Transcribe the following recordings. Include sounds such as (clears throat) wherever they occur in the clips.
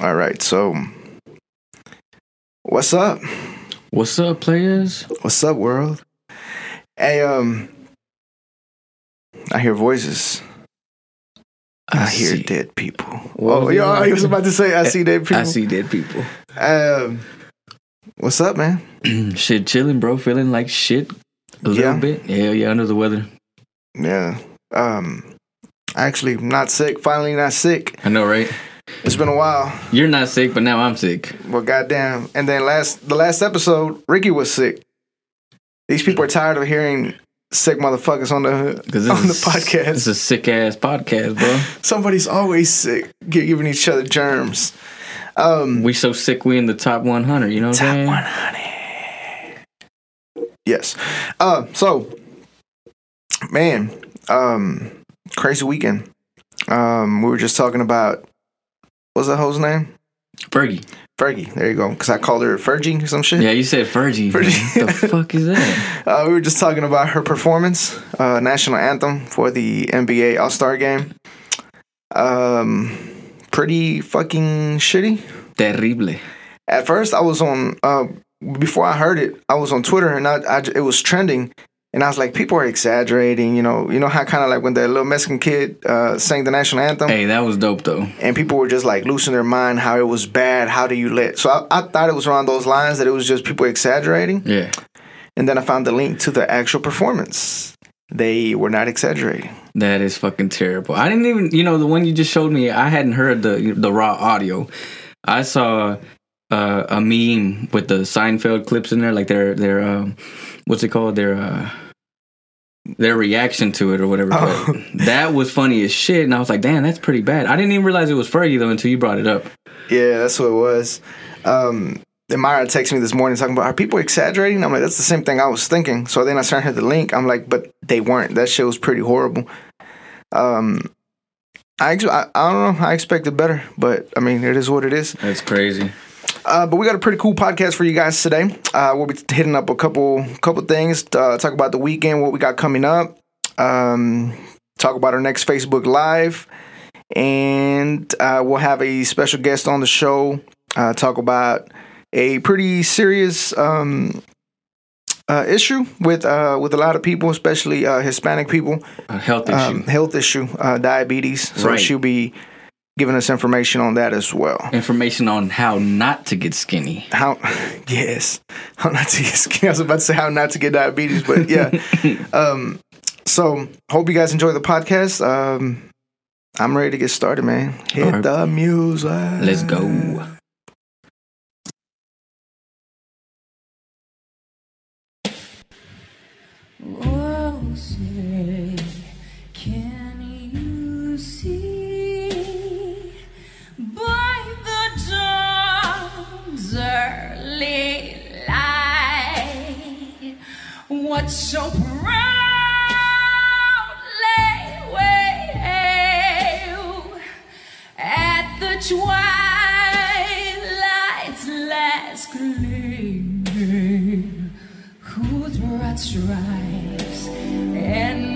All right, so what's up? What's up, players? What's up, world? Hey, um, I hear voices. I, hear see- dead people. What oh, yo, I was about to say I see dead (laughs) people. I see dead people. Um, what's up, man? (clears throat) shit, chilling, bro. Feeling like shit a little Yeah. bit. Yeah, yeah, under the weather. Yeah. Um, actually, not sick. Finally, not sick. I know, right? It's been a while. You're not sick, but now I'm sick. Well, goddamn. And then last the last episode, Ricky was sick. These people are tired of hearing sick motherfuckers on the on the podcast. It's a sick ass podcast, bro. Somebody's always sick, giving each other germs. Um, We so sick we in the top 100. You know what I'm top saying? one honey. Yes. Uh, so, man, um, crazy weekend. Um, we were just talking about what's that hoe's name? Fergie. Fergie. There you go. Because I called her Fergie or some shit. Yeah, you said Fergie. Fergie. What the (laughs) fuck is that? Uh, we were just talking about her performance, uh, national anthem for the NBA All Star Game. Um, pretty fucking shitty. Terrible. At first, I was on. Uh, before I heard it, I was on Twitter and I, I it was trending, and I was like, people are exaggerating. You know, you know how kind of like when the little Mexican kid uh, sang the national anthem, Hey, that was dope though. and people were just like losing their mind how it was bad. How do you let? So I, I thought it was around those lines that it was just people exaggerating. Yeah. And then I found the link to the actual performance. They were not exaggerating. That is fucking terrible. I didn't even, you know, the one you just showed me. I hadn't heard the the raw audio. I saw uh, a meme with the Seinfeld clips in there, like their their um, what's it called? Their uh, their reaction to it or whatever. Oh. (laughs) That was funny as shit, and I was like, damn, that's pretty bad. I didn't even realize it was Fergie though until you brought it up. Yeah, that's what it was. Um, and Myra texted me this morning talking about are people exaggerating? I'm like, that's the same thing I was thinking. So then I sent her the link. I'm like, but they weren't. That shit was pretty horrible. Um, I, ex- I I don't know. I expected better, but I mean, it is what it is. That's crazy. Uh, but we got a pretty cool podcast for you guys today. Uh, we'll be hitting up a couple couple things. Uh, talk about the weekend, what we got coming up. Um, talk about our next Facebook Live, and uh, we'll have a special guest on the show. Uh, talk about a pretty serious um, uh, issue with uh, with a lot of people, especially uh, Hispanic people. A health issue. Um, health issue, uh, diabetes. So Right. she'll be giving us information on that as well. Information on how not to get skinny. how (laughs) yes how not to get skinny. i was about to say how not to get diabetes but yeah (laughs) um so hope you guys enjoy the podcast um i'm ready to get started man hit Alright. the music Let's go. What so proudly hailed at the twilight's last gleaming? whose broad stripes and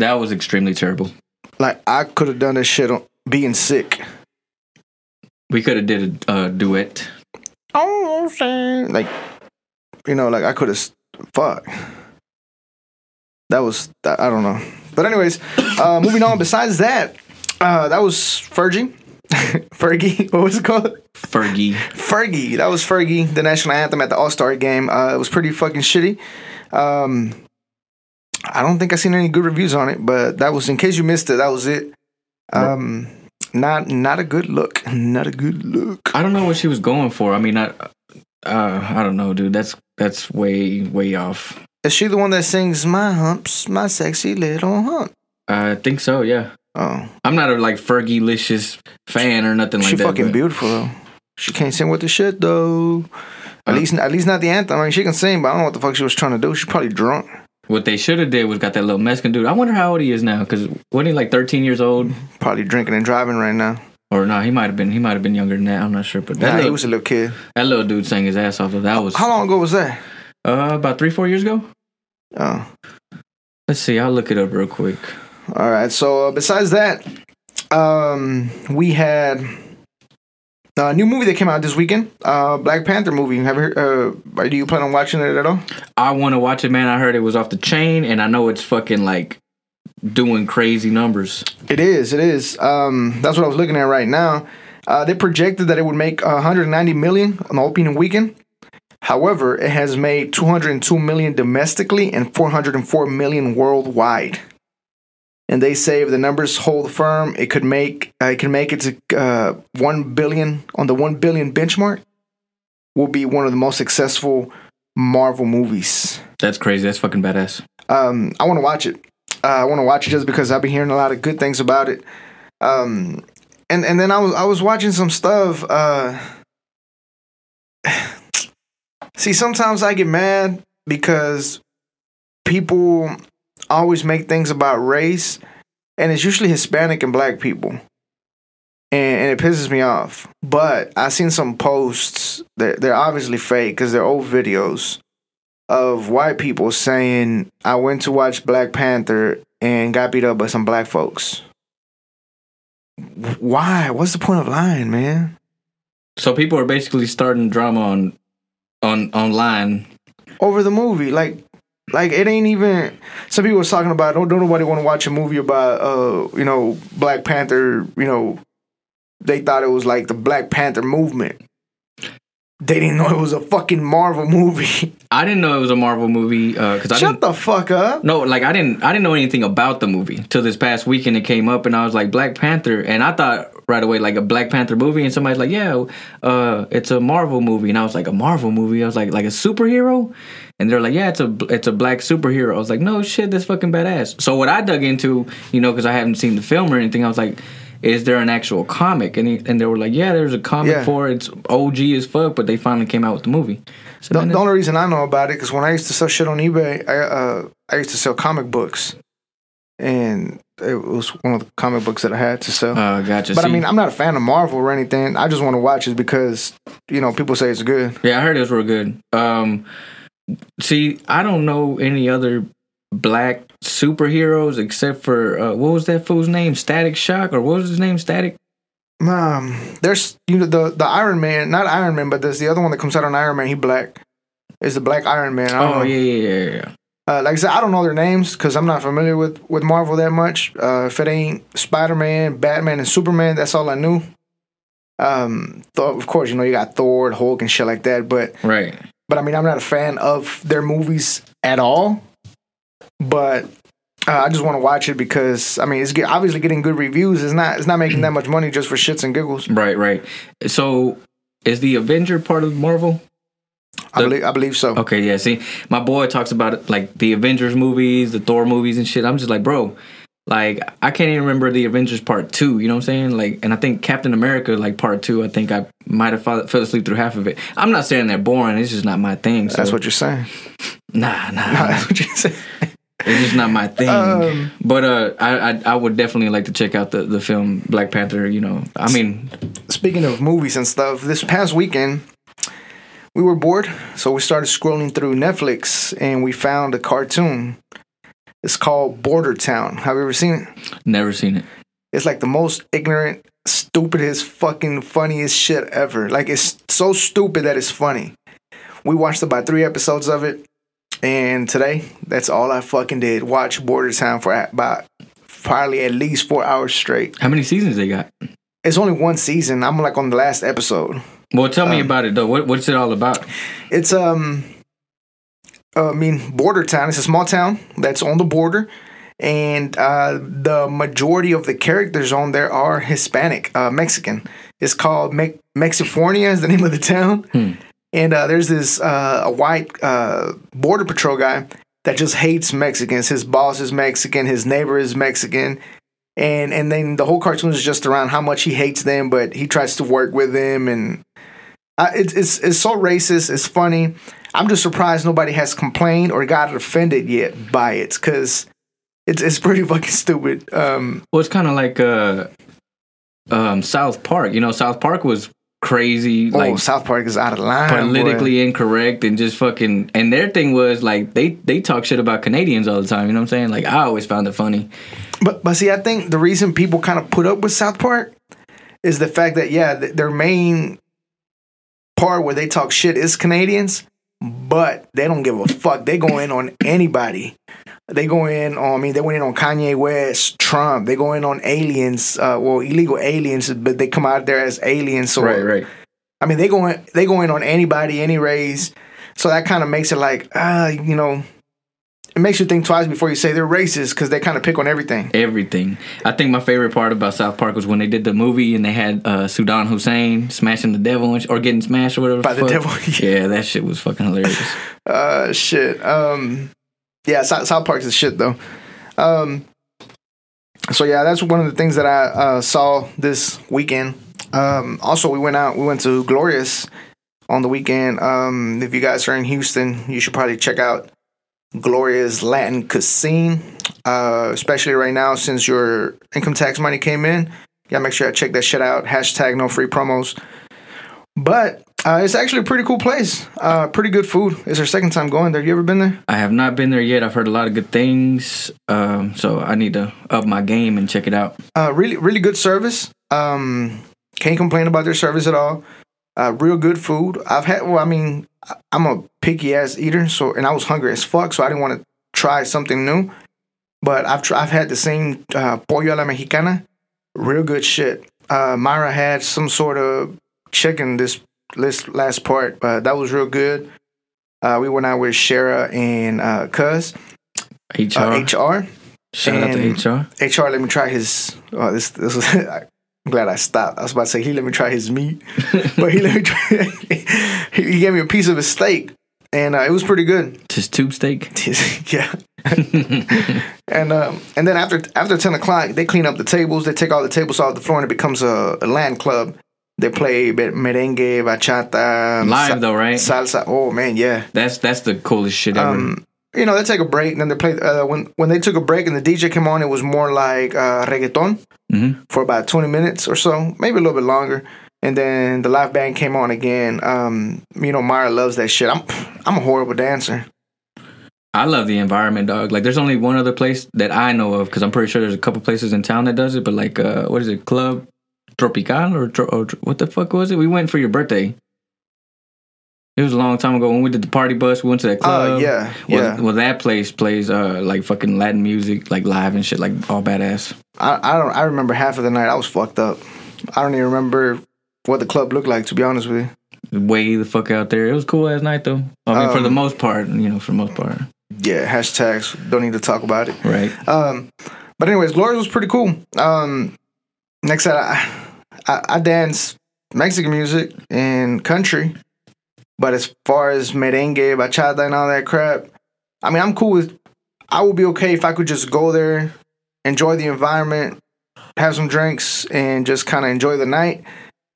That was extremely terrible. Like I could have done this shit on being sick. We could have did a uh, duet. Oh, I'm saying like, you know, like I could have. Fuck. That was I don't know. But anyways, uh, (coughs) moving on. Besides that, uh, that was Fergie. (laughs) Fergie, what was it called? Fergie. Fergie. That was Fergie, the national anthem at the All Star game. Uh, it was pretty fucking shitty. Um, I don't think I seen any good reviews on it, but that was in case you missed it. That was it. Um, not not a good look. (laughs) Not a good look. I don't know what she was going for. I mean, I, uh, I don't know, dude. That's that's way way off. Is she the one that sings "My Humps, My Sexy Little Hump"? I think so. Yeah. Oh, I'm not a like Fergalicious fan or nothing like she that. fucking but- beautiful though. She can't sing with the shit though. At Uh. least at least not the anthem. I mean, she can sing, but I don't know what the fuck she was trying to do. She's probably drunk. What they should have did was got that little Mexican dude. I wonder how old he is now. Because wasn't he like 13 years old? Probably drinking and driving right now. Or no, he might have been. He might have been younger than that. I'm not sure. But that, Nah, he little, was a little kid. that little dude sang his ass off. Though. That was How long ago was that? uh, about three, four years ago. Oh. Let's see. I'll look it up real quick. All right. So uh, besides that, um, we had a new movie that came out this weekend. Uh, Black Panther movie. Have you? heard- Uh, do you plan on watching it at all? I want to watch it, man. I heard it was off the chain, and I know it's fucking like doing crazy numbers. It is. It is. Um, that's what I was looking at right now. Uh, they projected that it would make 190 million on the opening weekend. However, it has made 202 million domestically and 404 million worldwide. And they say if the numbers hold firm, it could make uh, it can make it to uh, one billion on the one billion benchmark. Will be one of the most successful Marvel movies. That's crazy. That's fucking badass. Um, I want to watch it. Uh, I want to watch it just because I've been hearing a lot of good things about it. Um, and and then I was I was watching some stuff. Uh, (sighs) see, sometimes I get mad because people always make things about race, and it's usually Hispanic and Black people, and, and it pisses me off. But I seen some posts that they're obviously fake because they're old videos of white people saying I went to watch Black Panther and got beat up by some black folks. Why? What's the point of lying, man? So people are basically starting drama on on online. Over the movie, like, like it ain't even. Some people was talking about don't don't nobody want to watch a movie about uh you know Black Panther. You know, they thought it was like the Black Panther movement. They didn't know it was a fucking Marvel movie. (laughs) I didn't know it was a Marvel movie because I Shut the fuck up. No, like I didn't. I didn't know anything about the movie till this past weekend. It came up, and I was like Black Panther, and I thought right away like a Black Panther movie, and somebody's like, yeah, uh, it's a Marvel movie, and I was like a Marvel movie. I was like like a superhero, and they're like, yeah, it's a it's a black superhero. I was like, no shit, that's fucking badass. So what I dug into, you know, because I haven't seen the film or anything, I was like. Is there an actual comic? And he, and they were like, yeah, there's a comic Yeah. for it. It's OG as fuck, but they finally came out with the movie. So The, the only reason I know about it because when I used to sell shit on eBay, I uh, I used to sell comic books, and it was one of the comic books that I had to sell. uh, gotcha. but I mean, I'm not a fan of Marvel or anything. I just want to watch it because you know people say it's good. Yeah, I heard it was real good. Um, see, I don't know any other black superheroes except for uh, what was that fool's name? Static Shock or what was his name? Static. Um, there's you know the the Iron Man, not Iron Man, but there's the other one that comes out on Iron Man. He black. Is the Black Iron Man? I don't Oh know. yeah, yeah, yeah, yeah. Uh, like I said, I don't know their names because I'm not familiar with with Marvel that much. Uh, if it ain't Spider Man, Batman, and Superman, that's all I knew. Um, Thor, of course, you know you got Thor, Hulk, and shit like that. But Right. But I mean, I'm not a fan of their movies at all. But uh, I just want to watch it because I mean, it's get, obviously getting good reviews. It's not it's not making that much money just for shits and giggles. Right, right. So is the Avenger part of Marvel? I The- believe I believe so. Okay, yeah. See, my boy talks about it like the Avengers movies, the Thor movies, and shit. I'm just like, bro, like I can't even remember the Avengers Part Two. You know what I'm saying? Like, and I think Captain America, like Part Two, I think I might have fall, fell asleep through half of it. I'm not saying they're boring. It's just not my thing. So. That's what you're saying. Nah, (laughs) nah. That's what you're saying. It's just not my thing. Um, but uh, I, I I would definitely like to check out the, the film Black Panther. You know, I mean, Speaking of movies and stuff, this past weekend, we were bored, so we started scrolling through Netflix and we found a cartoon. It's called Border Town. Have you ever seen it? Never seen it. It's like the most ignorant, stupidest, fucking funniest shit ever. Like it's so stupid that it's funny. We watched about three episodes of it, and today that's all I fucking did. Watch Border Town for about probably at least four hours straight. How many seasons they got? It's only one season. I'm like on the last episode. Well, tell Um, me about it though. What, what's it all about? It's um, I mean, border town. It's a small town that's on the border, and uh, the majority of the characters on there are Hispanic, uh, Mexican. It's called Me- Mexifornia is the name of the town, and uh, there's this uh, a white uh, border patrol guy that just hates Mexicans. His boss is Mexican. His neighbor is Mexican. And and then the whole cartoon is just around how much he hates them, but he tries to work with them, and uh, it's it's it's so racist. It's funny. I'm just surprised nobody has complained or got offended yet by it because it's it's pretty (laughs) fucking stupid. Um, Well, it's kind of like uh, um, South Park. You know, South Park was crazy, oh, like South Park is out of line. boy. politically incorrect, and just fucking. And their thing was like they they talk shit about Canadians all the time. You know what I'm saying? Like I always found it funny. But but see, I think the reason people kind of put up with South Park is the fact that yeah, th- their main part where they talk shit is Canadians, but they don't give a fuck. They go in on anybody. They go in on. I mean, they went in on Kanye West, Trump. They go in on aliens. Uh, well, illegal aliens, but they come out there as aliens. So right. I mean, they go in, they go in on anybody, any race. So that kind of makes it like, ah, you know, it makes you think twice before you say they're racist because they kind of pick on everything. Everything. I think my favorite part about South Park was when they did the movie and they had uh, Saddam Hussein smashing the devil or getting smashed or whatever. By the fuck. devil, (laughs) Yeah, that shit was fucking hilarious. (laughs) Uh, shit. Um, yeah, South, South Park's the shit though. Um, so yeah, that's one of the things that I uh, saw this weekend. Um, also, we went out. We went to Glorious on the weekend. Um, if you guys are in Houston, you should probably check out Glorious Latin Cuisine, uh, especially right now since your income tax money came in. Yeah, make sure I check that shit out. Hashtag no free promos. But uh, it's actually a pretty cool place. Uh, pretty good food. It's our second time going there. You ever been there? I have not been there yet. I've heard a lot of good things, um, so I need to up my game and check it out. Uh, really, really good service. Um, can't complain about their service at all. Uh, real good food. I've had. Well, I mean, I'm a picky ass eater, so and I was hungry as fuck, so I didn't want to try something new. But I've tr- I've had the same uh, pollo a la mexicana. Real good shit. Uh, Myra had some sort of chicken this this last part, but that was real good. Uh, we went out with Shara and uh, Cuz HR. uh, HR. Shout out to HR. HR let me try his. Oh, this this was. (laughs) I'm glad I stopped. I was about to say he let me try his meat, (laughs) but he let me try. (laughs) he gave me a piece of his steak, and uh, it was pretty good. Just tube steak. (laughs) yeah. and um, and then after after ten o'clock, they clean up the tables. They take all the tables off the floor, and it becomes a, a land club. They play merengue, bachata, Live though, right? salsa. Oh man, yeah. That's that's the coolest shit ever. Um, you know, they take a break, and then they play. Uh, when when they took a break and the DJ came on, it was more like uh, reggaeton Mhm. for about twenty minutes or so, maybe a little bit longer. And then the live band came on again. Um, you know, Mara loves that shit. I'm I'm a horrible dancer. I love the environment, dog. Like, there's only one other place that I know of because I'm pretty sure there's a couple places in town that does it. But like, uh, what is it, Club Tropical or, or what the fuck was it? We went for your birthday. It was a long time ago when we did the party bus. We went to that Oh club. yeah, Well, yeah. well, that place plays uh like fucking Latin music, like live and shit, like all badass. I I don't. I remember half of the night. I was fucked up. I don't even remember what the club looked like. To be honest with you. Way the fuck out there. It was cool as night though. I mean, for the Um, most part, you know, for the most part, Yeah. Hashtags. Don't need to talk about it. right? Um, but anyways, Glorious was pretty cool. Um, next I, I I dance Mexican music and country, but as far as merengue, bachata, and all that crap, I mean, I'm cool with. I would be okay if I could just go there, enjoy the environment, have some drinks, and just kind of enjoy the night.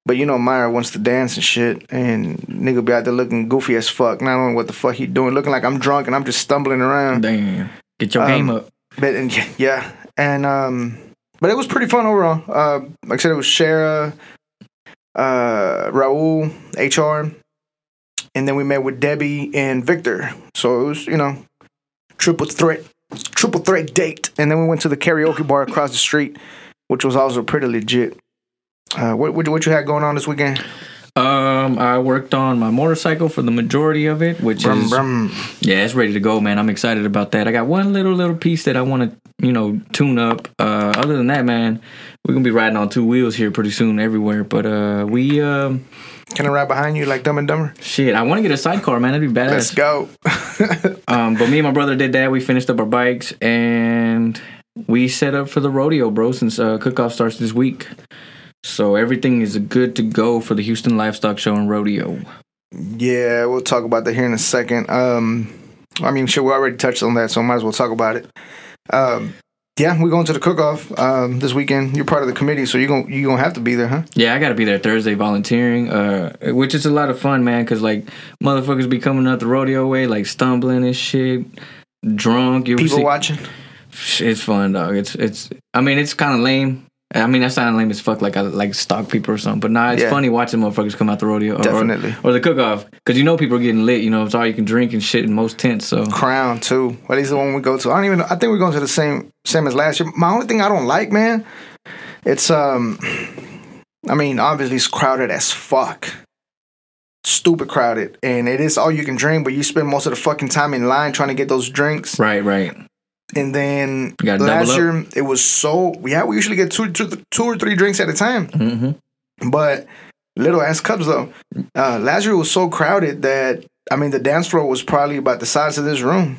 But you know, Myra wants to dance and shit, and nigga be out there looking goofy as fuck. Not knowing what the fuck he doing, looking like I'm drunk and I'm just stumbling around. Damn, get your Um, game up. But and yeah, and um, but it was pretty fun overall. Uh, like I said, it was Shara, uh, Raul, HR, and then we met with Debbie and Victor. So it was you know triple threat, triple threat date, and then we went to the karaoke bar across the street, which was also pretty legit. Uh, what, what what you had going on this weekend? Um, I worked on my motorcycle for the majority of it, which Brum, is brum. yeah, it's ready to go, man. I'm excited about that. I got one little little piece that I want to you know tune up. Uh, other than that, man, we're gonna be riding on two wheels here pretty soon everywhere. But uh, we um, Can I ride behind you like Dumb and Dumber? shit, I want to get a sidecar, man. That'd be badass. Let's go. (laughs) Um, but me and my brother did that. We finished up our bikes and we set up for the rodeo, bro. Since uh, cook-off starts this week, so everything is good to go for the Houston Livestock Show and Rodeo. yeah, we'll talk about that here in a second. Um, I mean, sure, we already touched on that, so I might as well talk about it. Um, yeah, we're going to the cook-off um, this weekend. You're part of the committee, so you're gonna you gonna have to be there, huh? Yeah, I got to be there Thursday volunteering, uh, which is a lot of fun, man. Cause like motherfuckers be coming out the rodeo way, like stumbling and shit, drunk. You People see- watching. It's fun, dog. It's it's. I mean, it's kind of lame. I mean, that sounded lame as fuck, like I like stalk people or something. But nah, it's Yeah. funny watching motherfuckers come out the rodeo, or, Definitely. or, the cook off, because you know people are getting lit. You know, it's all you can drink and shit in most tents. So Crown too. Well, he's the one we go to. I don't even. know. I think we're going to the same same as last year. My only thing I don't like, man, it's um. I mean, obviously it's crowded as fuck. Stupid crowded, and it is all you can drink, but you spend most of the fucking time in line trying to get those drinks. right, right. And then last year it was so yeah, we usually get two, two, two or three drinks at a time, hmm but little ass cups though. Uh, last year it was so crowded that I mean the dance floor was probably about the size of this room,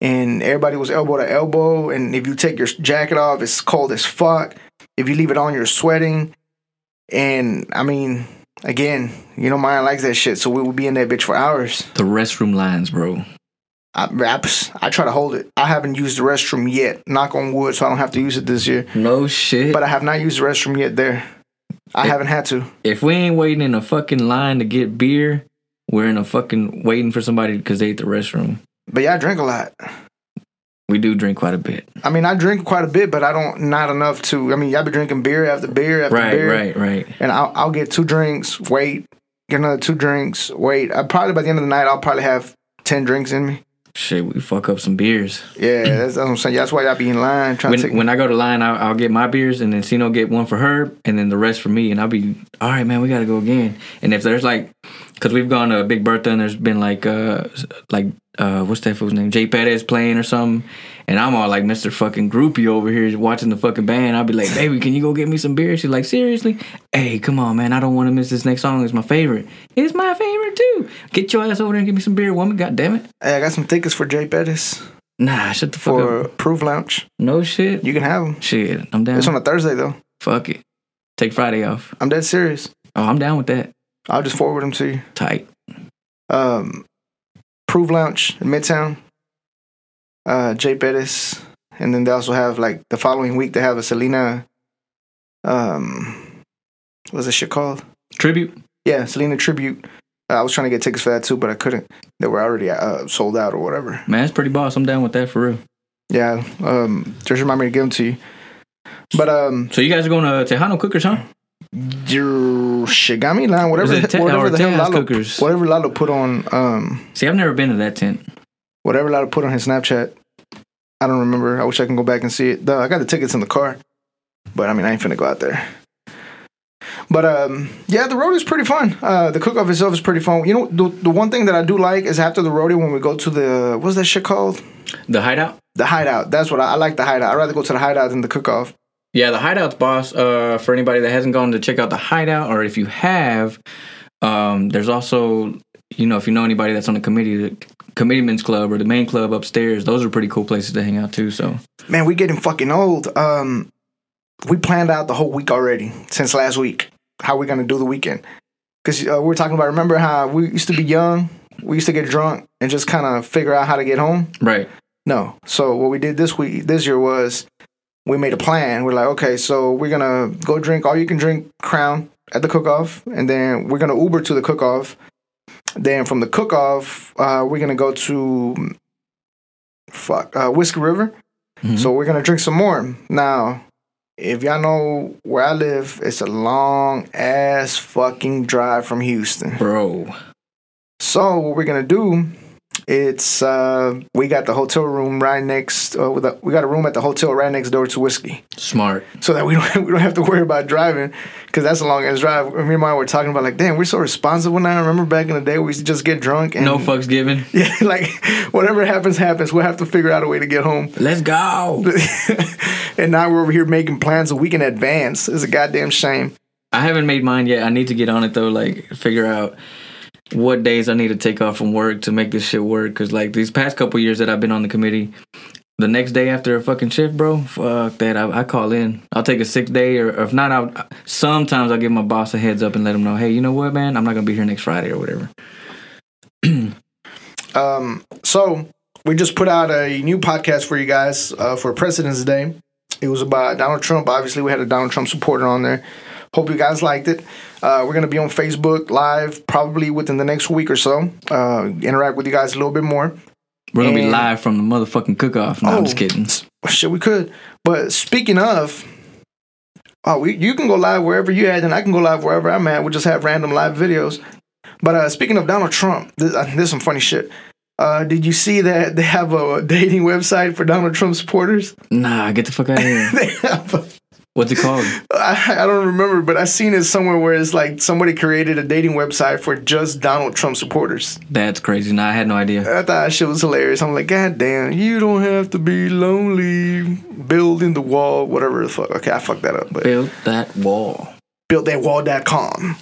and everybody was elbow to elbow. And if you take your jacket off, it's cold as fuck. If you leave it on, you're sweating. And I mean, again, you know, Myra likes that shit, so we would be in that bitch for hours. The restroom lines, bro. I, I, I try to hold it. I haven't used the restroom yet. Knock on wood, so I don't have to use it this year. No shit. But I have not used the restroom yet. There, I haven't had to. if we ain't waiting in a fucking line to get beer, we're in a fucking waiting for somebody because they ate the restroom. But yeah, I drink a lot. We do drink quite a bit. I mean, I drink quite a bit, but I don't not enough to. I mean, I'll be drinking beer after beer after Right, beer, right, right. and I'll, I'll get two drinks, wait, get another two drinks, wait. I probably by the end of the night, I'll probably have ten drinks in me. Shit, we fuck up some beers. Yeah, that's, that's what I'm saying. That's why I be in line trying When, to take. when I go to line, I'll, I'll get my beers, and then Sino get one for her, and then the rest for me. And I'll be, all right, man, we got to go again. And if there's like, because we've gone to Big Bertha, and there's been like, uh, like, uh, what's that fool's name? Jay Pettis playing or something. And I'm all like Mr. fucking groupie over here watching the fucking band. I'll be like, baby, can you go get me some beer? She's like, seriously? Hey, come on, man. I don't want to miss this next song. It's my favorite. It's my favorite too. Get your ass over there and give me some beer, woman. God damn it. hey, I got some tickets for Jay Pettis Nah, shut the fuck for up. Proof Lounge. No shit. You can have them. Shit, I'm down. It's on a Thursday though. Fuck it. Take Friday off. I'm dead serious. Oh, I'm down with that. I'll just forward them to you. Tight. um, Proof Lounge in Midtown, uh, Jay Bettis, and then they also have like the following week they have a Selena, um, what's that shit called? Tribute. Yeah, Selena tribute. Uh, I was trying to get tickets for that too, but I couldn't. They were already uh, sold out or whatever. Man, that's pretty boss. I'm down with that for real. Yeah, um, just remind me to give them to you. But um, So you guys are going to Tejano Cookers, huh? your Shigami line, whatever, te- whatever the hell Lalo, Cookers? whatever Lalo put on, um, See, I've never been to that tent. whatever Lalo put on his Snapchat. I don't remember. I wish I can go back and see it. Duh, I got the tickets in the car, but I mean, I ain't finna go out there. But um, yeah, the road is pretty fun. Uh, the cook off itself is pretty fun. You know, the, the one thing that I do like is after the rodeo when we go to the what's that shit called? The Hideout. The hideout. That's what I, I like. The hideout. I'd rather go to the hideout than the cook off. Yeah, the Hideout's boss. Uh, for anybody that hasn't gone to check out the Hideout, or if you have, um, there's also, you know, if you know anybody that's on the committee, the committeeman's club or the main club upstairs. Those are pretty cool places to hang out too. So Man, we getting fucking old. Um, we planned out the whole week already since last week. How we gonna do the weekend? Because uh, we're talking about. Remember how we used to be young? We used to get drunk and just kind of figure out how to get home. right. No. So what we did this week, this year was we made a plan. We're like, okay, so we're gonna go drink all you can drink Crown at the cook-off, and then we're gonna Uber to the cook-off. Then from the cook-off, uh, we're gonna go to fuck uh, Whiskey River. Mhm. So we're gonna drink some more. Now, if y'all know where I live, it's a long ass fucking drive from Houston. Bro, So what we're gonna do? It's uh, we got the hotel room right next. Uh, with a, we got a room at the hotel right next door to whiskey, Smart. so that we (laughs) don't we don't have to worry about driving because that's a long ass drive. Me and mine were talking about like, damn, we're so responsible now. Remember back in the day, we used to just get drunk and No fucks given. (laughs) Yeah, like whatever happens, happens. We'll have to figure out a way to get home. Let's go. (laughs) and now we're over here making plans a week in advance. It's a goddamn shame. I haven't made mine yet. I need to get on it though. Like figure out what days I need to take off from work to make this shit work. Cause like these past couple years that I've been on the committee, the next day after a fucking shift, bro, fuck that. I, I call in. I'll take a sick day, or, or if not, I'll sometimes I'll give my boss a heads up and let him know, hey, you know what, man, I'm not gonna be here next Friday or whatever. (clears throat) Um, so we just put out a new podcast for you guys uh, for President's Day. It was about Donald Trump. Obviously, we had a Donald Trump supporter on there. Hope you guys liked it. Uh, we're gonna be on Facebook Live probably within the next week or so. Uh, interact with you guys a little bit more. We're gonna be live from the motherfucking cook off. No, I'm just Oh. kidding. Shit, we could. But speaking of, oh, we, you can go live wherever you at, and I can go live wherever I'm at. We'll just have random live videos. But uh, speaking of Donald Trump, this, uh, there's some funny shit. Uh, did you see that they have a dating website for Donald Trump supporters? Nah, get the fuck out of here. (laughs) They have. A, What's it called? (laughs) I, I don't remember, but I seen it somewhere where it's like somebody created a dating website for just Donald Trump supporters. That's crazy. Nah, I had no idea. I thought that shit was hilarious. I'm like, God damn, you don't have to be lonely. Building the wall, whatever the fuck. Okay, I fucked that up, but Build that wall. buildthatwall.com.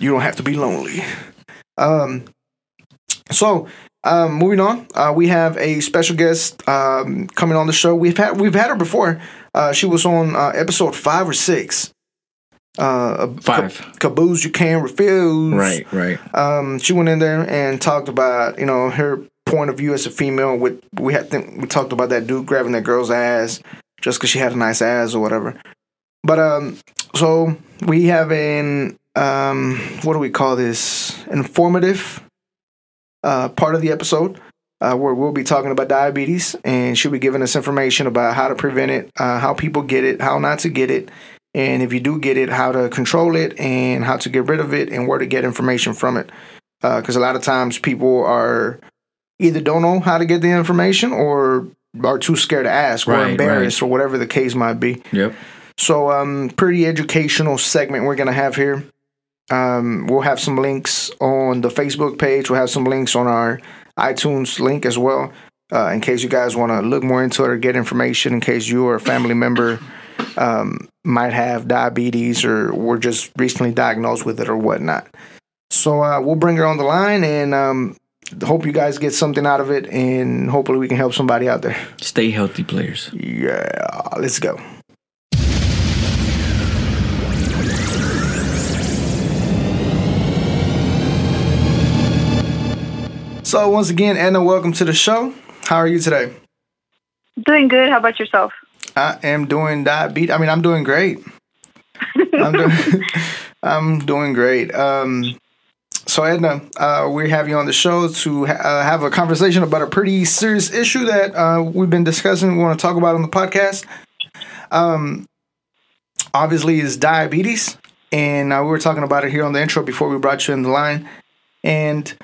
You don't have to be lonely. Um, so um, moving on, uh, we have a special guest um, coming on the show. We've had we've had her before. Uh, she was on uh, episode five or six. Uh, Five. Ca- caboose you can't refuse. Right, right. Um, she went in there and talked about you know her point of view as a female. With we had think we talked about that dude grabbing that girl's ass just because she had a nice ass or whatever. But um, so we have an um, what do we call this? Informative uh, part of the episode uh, where we'll be talking about diabetes, and she'll be giving us information about how to prevent it, uh, how people get it, how not to get it, and if you do get it, how to control it, and how to get rid of it, and where to get information from it. Because a lot of times people are either don't know how to get the information or are too scared to ask or Right, embarrassed or whatever the case might be. Yep. So, um, pretty educational segment we're gonna have here. Um, we'll have some links on the Facebook page. We'll have some links on our iTunes link as well, uh, in case you guys want to look more into it or get information. In case you or a family member um, might have diabetes or were just recently diagnosed with it or whatnot. So uh, we'll bring her on the line and um, hope you guys get something out of it, and hopefully we can help somebody out there. Stay healthy, players. Yeah, let's go. So once again, Edna, welcome to the show. How are you today? Doing good. How about yourself? I am doing diabetes. I mean, I'm doing great. (laughs) I'm doing, (laughs) I'm doing great. Um, so Edna, uh, we have you on the show to ha- uh, have a conversation about a pretty serious issue that uh, we've been discussing. We want to talk about on the podcast. Um, obviously, is diabetes, and uh, we were talking about it here on the intro before we brought you in the line. And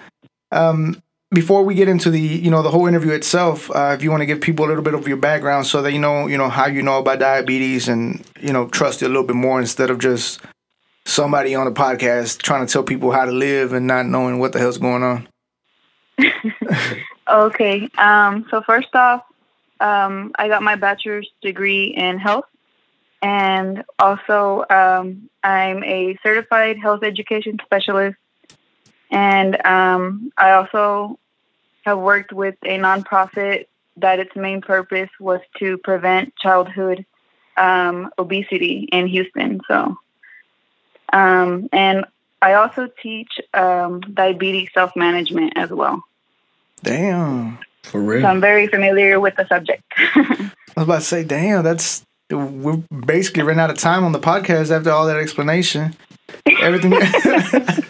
um, before we get into the you know the whole interview itself, uh, if you want to give people a little bit of your background so that you know you know how you know about diabetes and you know trust it a little bit more instead of just somebody on a podcast trying to tell people how to live and not knowing what the hell's going on. (laughs) Okay. Um, so first off, um, I got my bachelor's degree in health, and also um, I'm a certified health education specialist, and um, I also have worked with a nonprofit that its main purpose was to prevent childhood um, obesity in Houston. So, um, and I also teach um, diabetes self management as well. Damn, For So real. I'm very familiar with the subject. (laughs) I was about to say, damn, that's we're basically ran out of time on the podcast after all that explanation. Everything. (laughs)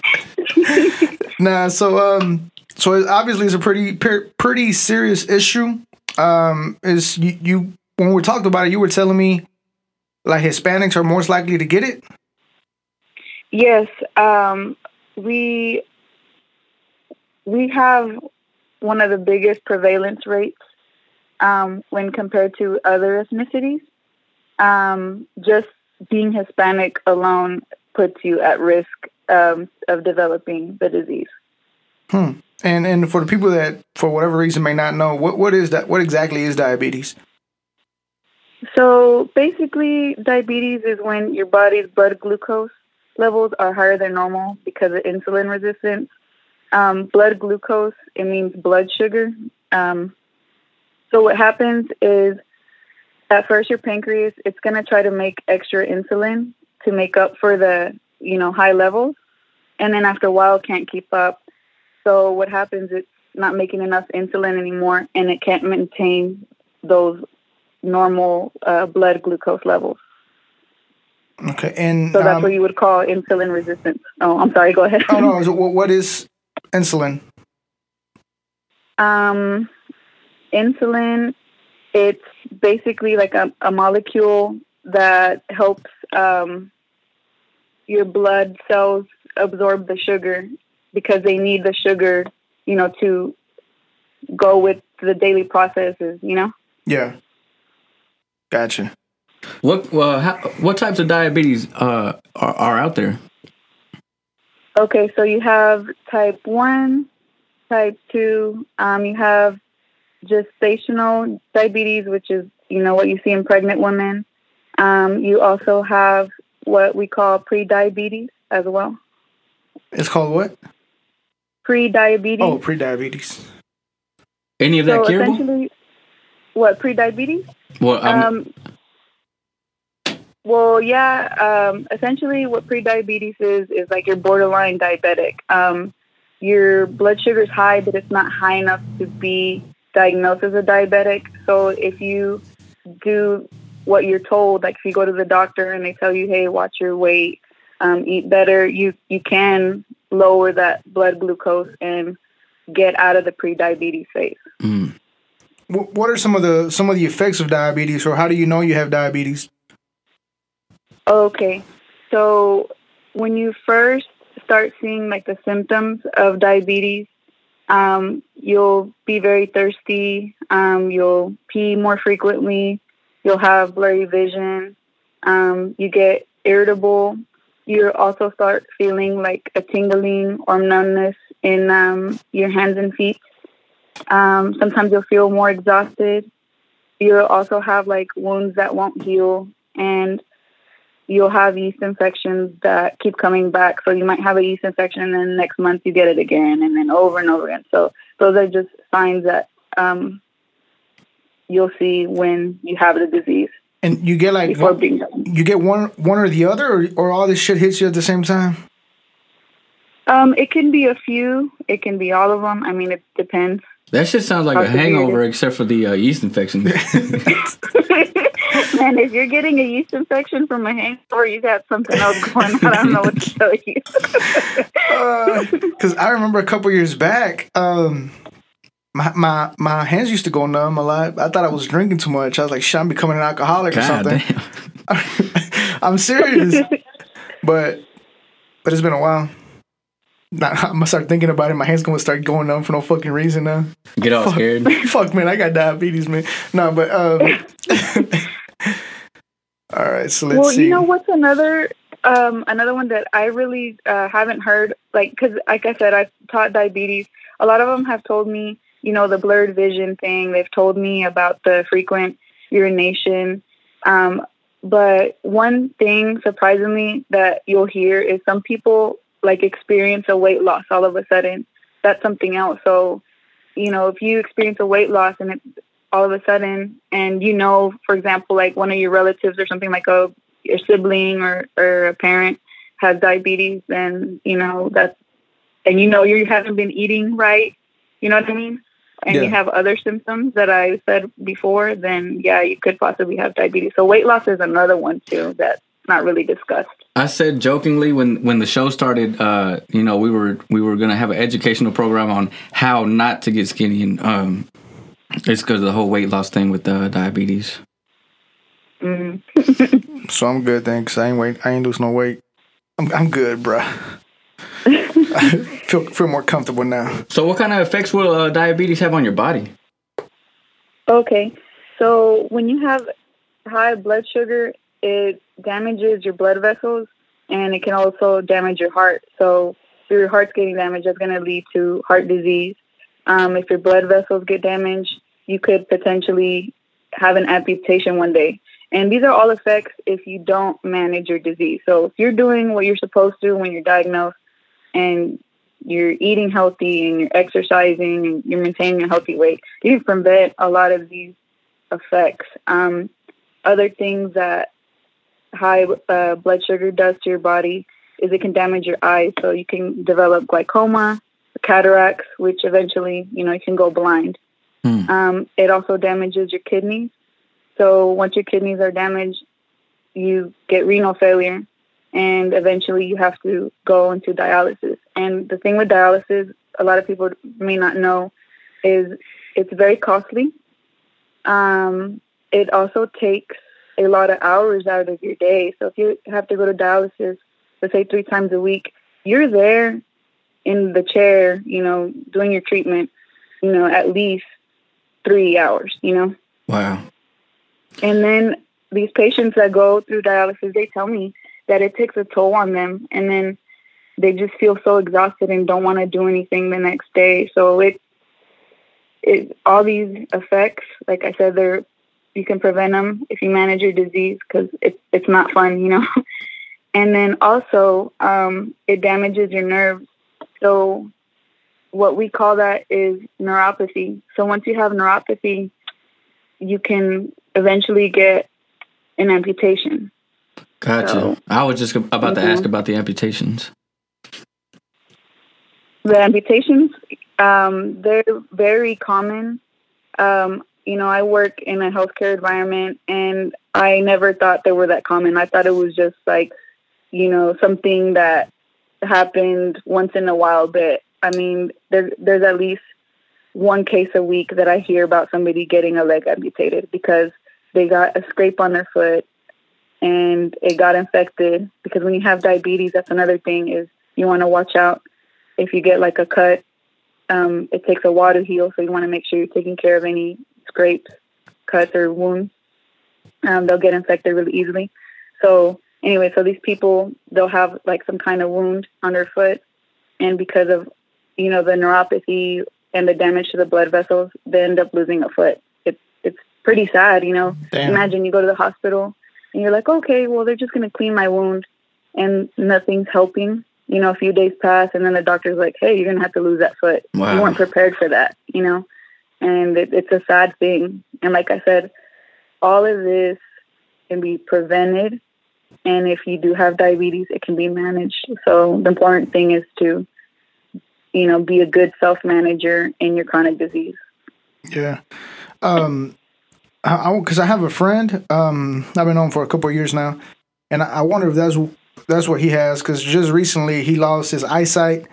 (laughs) nah, so um, so obviously it's a pretty pretty serious issue. Um, is you, you when we talked about it, you were telling me like Hispanics are most likely to get it. yes, um, we we have one of the biggest prevalence rates um, when compared to other ethnicities. Um, just being Hispanic alone puts you at risk um, of developing the disease. Hmm. And and for the people that for whatever reason may not know, what what is that? What exactly is diabetes? So basically, diabetes is when your body's blood glucose levels are higher than normal because of insulin resistance. Um, blood glucose, it means blood sugar. Um, so what happens is at first your pancreas, it's going to try to make extra insulin to make up for the, you know, high levels. And then after a while, can't keep up. So what happens, it's not making enough insulin anymore and it can't maintain those normal uh, blood glucose levels. Okay. And So that's um, what you would call insulin resistance. Oh, I'm sorry. Go ahead. oh no, (laughs) so what what is insulin? um, insulin, it's basically like a, a molecule that helps um, your blood cells absorb the sugar because they need the sugar, you know, to go with the daily processes, you know? Yeah. Gotcha. What well, how, what types of diabetes uh, are, are out there? Okay, so you have type 1, type 2, um, you have gestational diabetes, which is, you know, what you see in pregnant women. Um, you also have what we call pre-diabetes as well. It's called what? Pre-diabetes. Oh, pre-diabetes. Any of that so curable? essentially, what pre-diabetes? Well, I'm, Um, well, yeah. Um, essentially, what pre-diabetes is is like you're borderline diabetic. Um, your blood sugar is high, but it's not high enough to be diagnosed as a diabetic. So if you do what you're told, like if you go to the doctor and they tell you, "Hey, watch your weight, um, eat better," you you can lower that blood glucose and get out of the pre-diabetes phase. mm. What what are some of the some of the effects of diabetes, or how do you know you have diabetes? Okay. So when you first start seeing like the symptoms of diabetes, um, you'll be very thirsty. Um, you'll pee more frequently. You'll have blurry vision. Um, you get irritable. You also start feeling like a tingling or numbness in um, your hands and feet. Um, sometimes you'll feel more exhausted. You'll also have like wounds that won't heal, and you'll have yeast infections that keep coming back. So you might have a yeast infection, and then next month you get it again, and then over and over again. So those are just signs that um, you'll see when you have the disease And you get like before one, being done. you get one one or the other, or, or all this shit hits you at the same time. Um, it can be a few. It can be all of them. I mean, it depends. that shit sounds like How a hangover, except for the uh, yeast infection. (laughs) Man, if you're getting a yeast infection from a hangover, you got something else going on. I don't know what to tell you. (laughs) Because I remember a couple years back, um, my, my my hands used to go numb a lot. I thought I was drinking too much. I was like, "Shit, I'm becoming an alcoholic or God something." damn. (laughs) I'm serious, but but it's been a while. Now, (laughs) I'm gonna start thinking about it. My hands gonna start going numb for no fucking reason now. Get all scared. (laughs) Fuck, man, I got diabetes, man. No, but um, all right. So let's well, see. you know what's another um, another one that I really uh, haven't heard, like, because like I said, I've taught diabetes. A lot of them have told me, you know, the blurred vision thing. They've told me about the frequent urination. Um, but one thing, surprisingly, that you'll hear is some people like experience a weight loss all of a sudden. That's something else. So, you know, if you experience a weight loss and it all of a sudden, and you know, for example, like one of your relatives or something like a your sibling or, or a parent has diabetes, then you know that's and you know you haven't been eating right. You know what I mean? And Yeah. you have other symptoms that I said before, then yeah, you could possibly have diabetes. So weight loss is another one too that's not really discussed. I said jokingly when when the show started, uh, you know, we were we were gonna have an educational program on how not to get skinny, and um, it's because of the whole weight loss thing with uh, diabetes. Mm. (laughs) So I'm good, thanks. I ain't wait. I ain't lose no weight. I'm I'm good, bruh. (laughs) (laughs) feel feel more comfortable now. So, what kind of effects will uh, diabetes have on your body? Okay, so when you have high blood sugar, it damages your blood vessels and it can also damage your heart. So if your heart's getting damaged, that's going to lead to heart disease. Um, if your blood vessels get damaged, you could potentially have an amputation one day. And these are all effects if you don't manage your disease. So if you're doing what you're supposed to when you're diagnosed and you're eating healthy and you're exercising and you're maintaining a healthy weight, you can prevent a lot of these effects. Um, other things that high uh, blood sugar does to your body is it can damage your eyes. So you can develop glaucoma, cataracts, which eventually, you know, you can go blind. Hmm. Um, it also damages your kidneys. So once your kidneys are damaged, you get renal failure and eventually you have to go into dialysis. And the thing with dialysis, a lot of people may not know, is it's very costly. Um, it also takes a lot of hours out of your day. So if you have to go to dialysis, let's say three times a week, you're there in the chair, you know, doing your treatment, you know, at least three hours, you know. Wow. And then these patients that go through dialysis, they tell me that it takes a toll on them, and then they just feel so exhausted and don't want to do anything the next day. So it, it all these effects, like I said, they're you can prevent them if you manage your disease because it's it's not fun, you know. (laughs) and then also, um, it damages your nerves. So what we call that is neuropathy. So once you have neuropathy, you can eventually get an amputation. Gotcha. So- I was just about to Mhm. ask about the amputations. The amputations, um, they're very common. Um, you know, I work in a healthcare environment and I never thought they were that common. I thought it was just like, you know, something that happened once in a while, but I mean, there, there's at least one case a week that I hear about somebody getting a leg amputated because they got a scrape on their foot and it got infected. Because when you have diabetes, that's another thing is you want to watch out if you get like a cut. Um, it takes a while to heal, so you want to make sure you're taking care of any scrapes, cuts, or wounds. Um, they'll get infected really easily. So anyway, so these people they'll have like some kind of wound on their foot, and because of you know the neuropathy and the damage to the blood vessels, they end up losing a foot. It's it's pretty sad, you know. Damn. Imagine you go to the hospital and you're like, okay, well they're just gonna clean my wound, and nothing's helping. You know, a few days pass, and then the doctor's like, hey, you're gonna have to lose that foot. Wow. You weren't prepared for that, you know. And it, it's a sad thing. And like I said, all of this can be prevented. And if you do have diabetes, it can be managed. So the important thing is to, you know, be a good self manager in your chronic disease. Yeah. Um, I because I, have a friend. Um, I've been on for a couple of years now, and I, I wonder if that's that's what he has. Because just recently he lost his eyesight.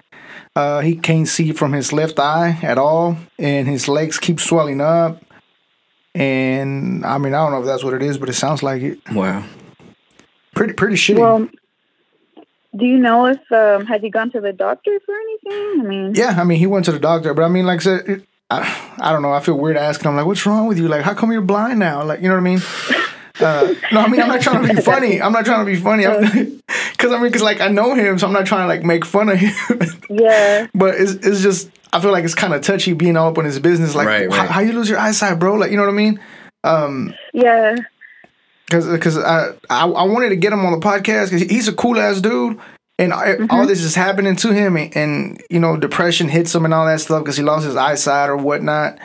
Uh, he can't see from his left eye at all, and his legs keep swelling up. And I mean, I don't know if that's what it is, but it sounds like it. Wow. Pretty pretty shitty. Well, do you know if um, has he gone to the doctor for anything? I mean, Yeah, I mean, he went to the doctor, but I mean, like I said, it, I, I don't know. I feel weird asking I'm like, what's wrong with you? Like, how come you're blind now? Like, you know what I mean? Uh, no, I mean, I'm not trying to be (laughs) funny. I'm not trying to be funny. Because, (laughs) I mean, because, like, I know him, so I'm not trying to, like, make fun of him. (laughs) yeah, but it's, it's just, I feel like it's kind of touchy being all up in his business. Like, Right, how, how you lose your eyesight, bro? Like, you know what I mean? Um, yeah, because because I, I I wanted to get him on the podcast because he's a cool ass dude, and Mm-hmm. all this is happening to him, and, and you know depression hits him and all that stuff because he lost his eyesight or whatnot,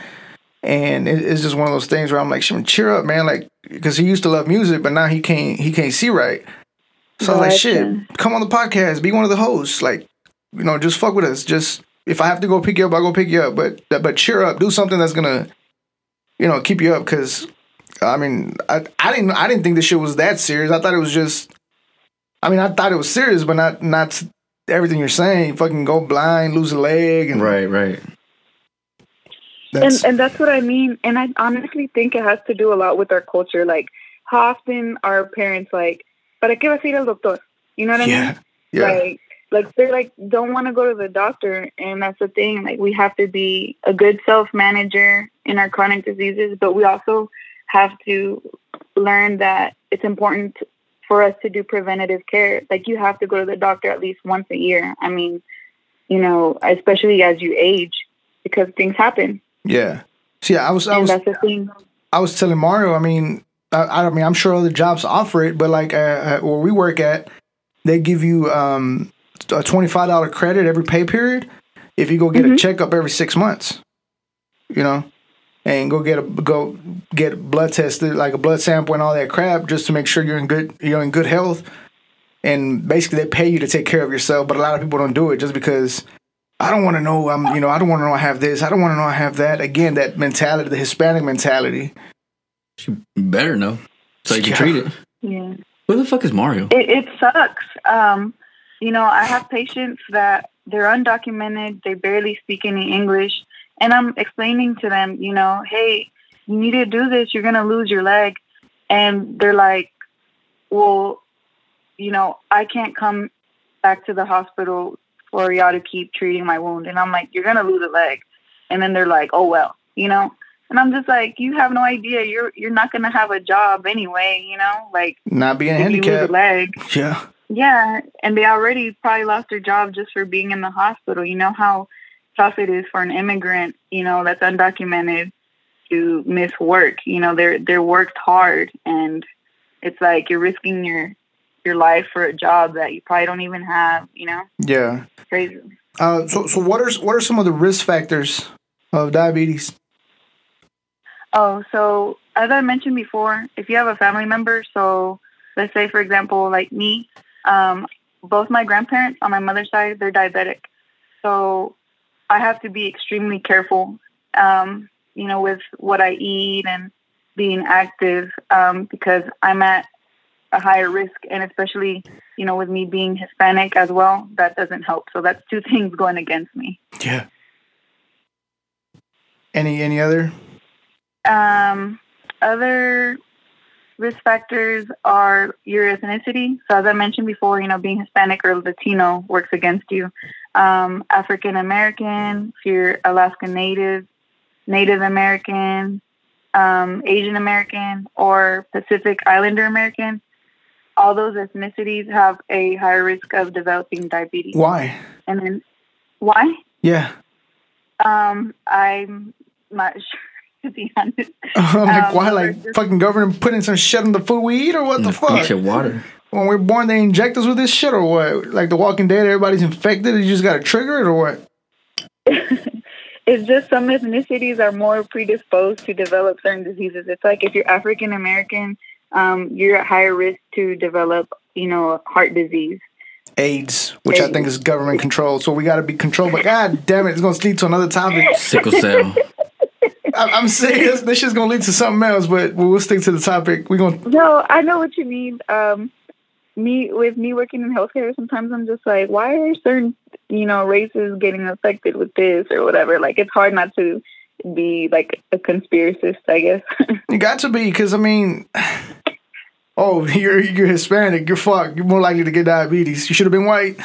and it, it's just one of those things where I'm like, "Shim, cheer up, man!" Like because he used to love music, but now he can't he can't see right. So I was like. "Shit, come on the podcast, be one of the hosts, like you know, just fuck with us. Just if I have to go pick you up, I'll go pick you up, but but cheer up, do something that's gonna you know keep you up because." I mean, I, I didn't I didn't think this shit was that serious. I thought it was just. I mean, I thought it was serious, but not not everything you're saying. Fucking go blind, lose a leg, and Right, right. that's and and that's what I mean. And I honestly think it has to do a lot with our culture. Like, how often our parents like, "Para qué vas a ir al doctor?" You know what I yeah, mean? yeah, Like, like they're like don't want to go to the doctor, and that's the thing. Like we have to be a good self manager in our chronic diseases, but we also have to learn that it's important for us to do preventative care. Like you have to go to the doctor at least once a year. I mean, you know, especially as you age, because things happen. Yeah. See, I was I was that's the thing. I was telling Mario. I mean, I, I mean, I'm sure other jobs offer it, but like uh, where we work at, they give you um, a twenty five dollar credit every pay period if you go get a checkup every six months. You know, and go get a go get blood tested, like a blood sample and all that crap, just to make sure you're in good you're in good health. And basically, they pay you to take care of yourself, but a lot of people don't do it just because I don't want to know. I'm, you know, I don't want to know I have this. I don't want to know I have that. Again, that mentality, the Hispanic mentality. You better know. So you can Yeah. treat it. Yeah. Who the fuck is Mario? It, it sucks. Um, you know, I have patients that they're undocumented, they barely speak any English, and I'm explaining to them, you know, hey, you need to do this, you're gonna lose your leg, and they're like, well, you know, I can't come back to the hospital for y'all to keep treating my wound, and I'm like, you're gonna lose a leg, and then they're like, oh well, you know. And I'm just like, you have no idea. You're you're not gonna have a job anyway, you know. Like Not being if you lose a handicapped. leg, Yeah. yeah, and they already probably lost their job just for being in the hospital. You know how tough it is for an immigrant, you know, that's undocumented to miss work. You know, they're they're worked hard and it's like you're risking your your life for a job that you probably don't even have, you know? Yeah. Crazy. Uh, so, so what are what are some of the risk factors of diabetes? Oh, so as I mentioned before, if you have a family member, so let's say for example, like me, um, both my grandparents on my mother's side, they're diabetic. So I have to be extremely careful, um, you know, with what I eat and being active um, because I'm at a higher risk, and especially, you know, with me being Hispanic as well, that doesn't help. So that's two (laughs) things going against me. Yeah. Any any other? Um, other risk factors are your ethnicity. So as I mentioned before, you know, being Hispanic or Latino works against you. Um, African American, if you're Alaska Native, Native American, um, Asian American, or Pacific Islander American, all those ethnicities have a higher risk of developing diabetes. Why? And then why? Yeah. Um, I'm not (laughs) sure to be honest. (laughs) I'm like, Um, why? Like, just- fucking government putting some shit in the food we eat, or what the fuck? Bunch of water. When we're born, they inject us with this shit, or what? Like The Walking Dead, everybody's infected. You just got to trigger it, or what? (laughs) it's just some ethnicities are more predisposed to develop certain diseases. It's like if you're African American, um, you're at higher risk to develop, you know, heart disease. AIDS, which I think is government controlled. So we got to be controlled. But god damn it, it's gonna lead to another topic. (laughs) Sickle cell. (laughs) I- I'm serious. This shit's gonna lead to something else, but we'll stick to the topic. We're gonna. No, I know what you mean. Um, me with me working in healthcare, sometimes I'm just like, why are certain, you know, races getting affected with this or whatever? Like, it's hard not to be like a conspiracist, I guess. (laughs) You got to be, because I mean, (sighs) oh, (laughs) you're you're Hispanic. You're fucked. You're more likely to get diabetes. You should have been white.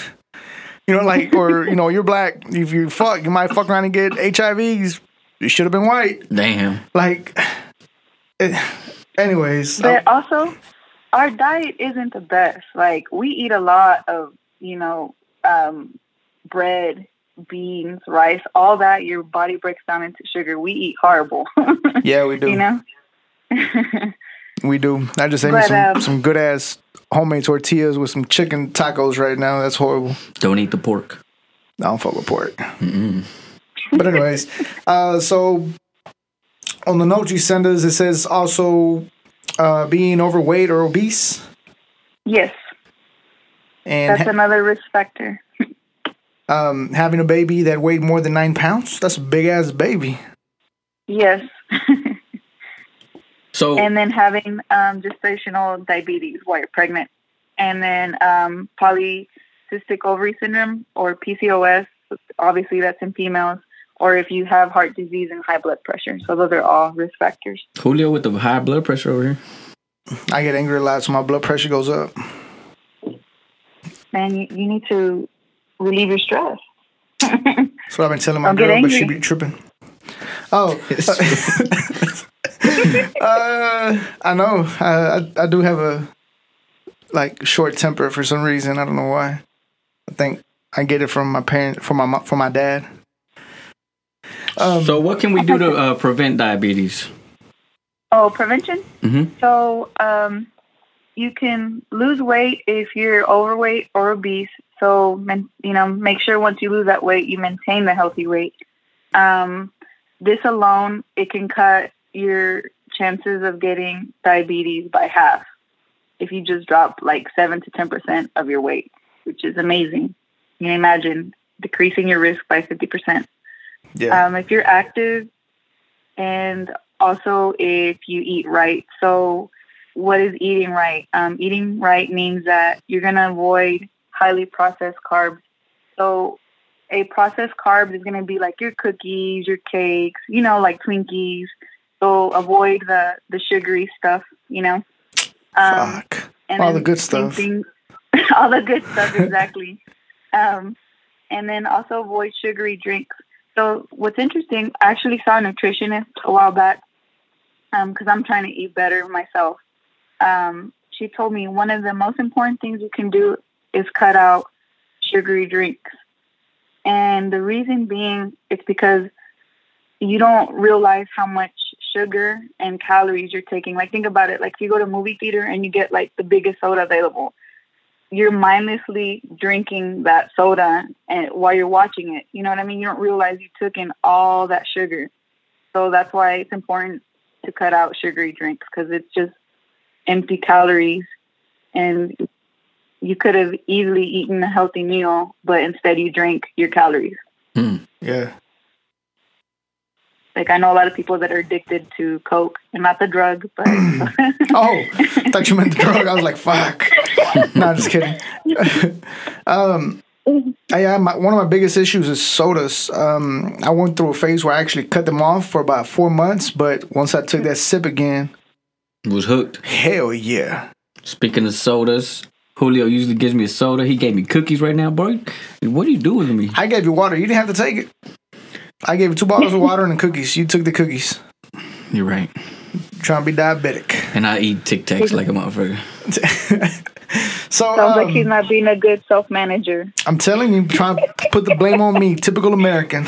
You know, like, or you know, you're black. If you fuck, you might fuck around and get HIVs. You should have been white. Damn. Like, (sighs) eh, anyways, But also, our diet isn't the best. Like we eat a lot of, you know, um, bread, beans, rice, all that. Your body breaks down into sugar. We eat horrible. (laughs) yeah, we do. you know. (laughs) We do. I just ate me But, some, um, some good ass homemade tortillas with some chicken tacos right now. That's horrible. Don't eat the pork. I don't fuck with pork. But anyways, (laughs) uh, so on the note you send us, it says also uh, being overweight or obese yes, and that's another risk factor. (laughs) um, having a baby that weighed more than nine pounds. That's a big ass baby. Yes, So (laughs) and then having um, gestational diabetes while you're pregnant, and then um, polycystic ovary syndrome or PCOS. Obviously, that's in females. Or if you have heart disease and high blood pressure. So those are all risk factors. Julio with the high blood pressure over here. I get angry a lot, so my blood pressure goes up. Man, you, you need to relieve your stress. (laughs) That's what I've been telling my Don't girl, but she be tripping. Oh, (laughs) (laughs) uh, I know. I, I I do have a like short temper for some reason. I don't know why. I think I get it from my parent, from my mo- from my dad. Um, so what can we do to uh, prevent diabetes? Oh, prevention. hmm So, um, you can lose weight if you're overweight or obese. So, you know, make sure once you lose that weight, you maintain the healthy weight. Um, this alone, it can cut your chances of getting diabetes by half if you just drop like seven to ten percent of your weight, which is amazing. You can imagine decreasing your risk by fifty percent. Yeah, um, if you're active and also if you eat right. So, what is eating right? Um, eating right means that you're going to avoid highly processed carbs. So, a processed carb is going to be like your cookies, your cakes, you know, like Twinkies. So, avoid the, the sugary stuff, you know. Um, fuck. and All the good stuff. thing- (laughs) all the good stuff, exactly. um, and then also avoid sugary drinks. So what's interesting, I actually saw a nutritionist a while back because I'm trying to eat better myself. Um, she told me one of the most important things you can do is cut out sugary drinks. And the reason being it's because you don't realize how much sugar and calories you're taking. Like think about it. Like if you go to a movie theater and you get like the biggest soda available, you're mindlessly drinking that soda and while you're watching it. You know what I mean? You don't realize you took in all that sugar. So that's why it's important to cut out sugary drinks because it's just empty calories and you could have easily eaten a healthy meal, but instead you drink your calories. Hmm. Yeah, Like I know a lot of people that are addicted to Coke and not the drug, but (clears throat) Oh, I thought you meant the drug. I was like, fuck. (laughs) no, I'm just kidding. (laughs) um, I, my, one of my biggest issues is sodas. Um, I went through a phase where I actually cut them off for about four months, but once I took that sip again, Was hooked. hell yeah. Speaking of sodas, Julio usually gives me a soda. He gave me cookies right now, bro. What are you doing to me? I gave you water. You didn't have to take it. I gave you two bottles of (laughs) water and the cookies. You took the cookies. You're right. Trying to be diabetic. And I eat Tic Tacs like a motherfucker. (laughs) So sounds like he's um, not being a good self manager. I'm telling you, trying to put the blame on me. Typical American.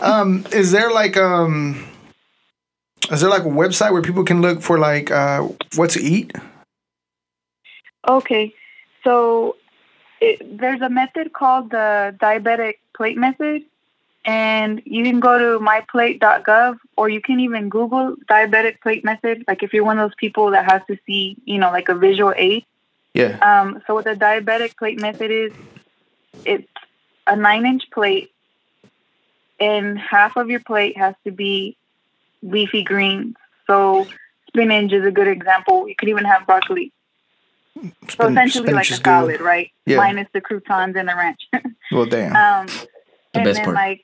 Um, is there like um, is there like a website where people can look for like uh, what to eat? Okay, so it, there's a method called the diabetic plate method, and you can go to myplate.gov or you can even Google diabetic plate method. Like if you're one of those people that has to see, you know, like a visual aid. Yeah. Um, so what the diabetic plate method is, it's a nine-inch plate, and half of your plate has to be leafy greens. So spinach is a good example. You could even have broccoli. So essentially like a is good. salad, right? Yeah. Minus the croutons and the ranch. (laughs) Well, damn. um, The and best then part. like,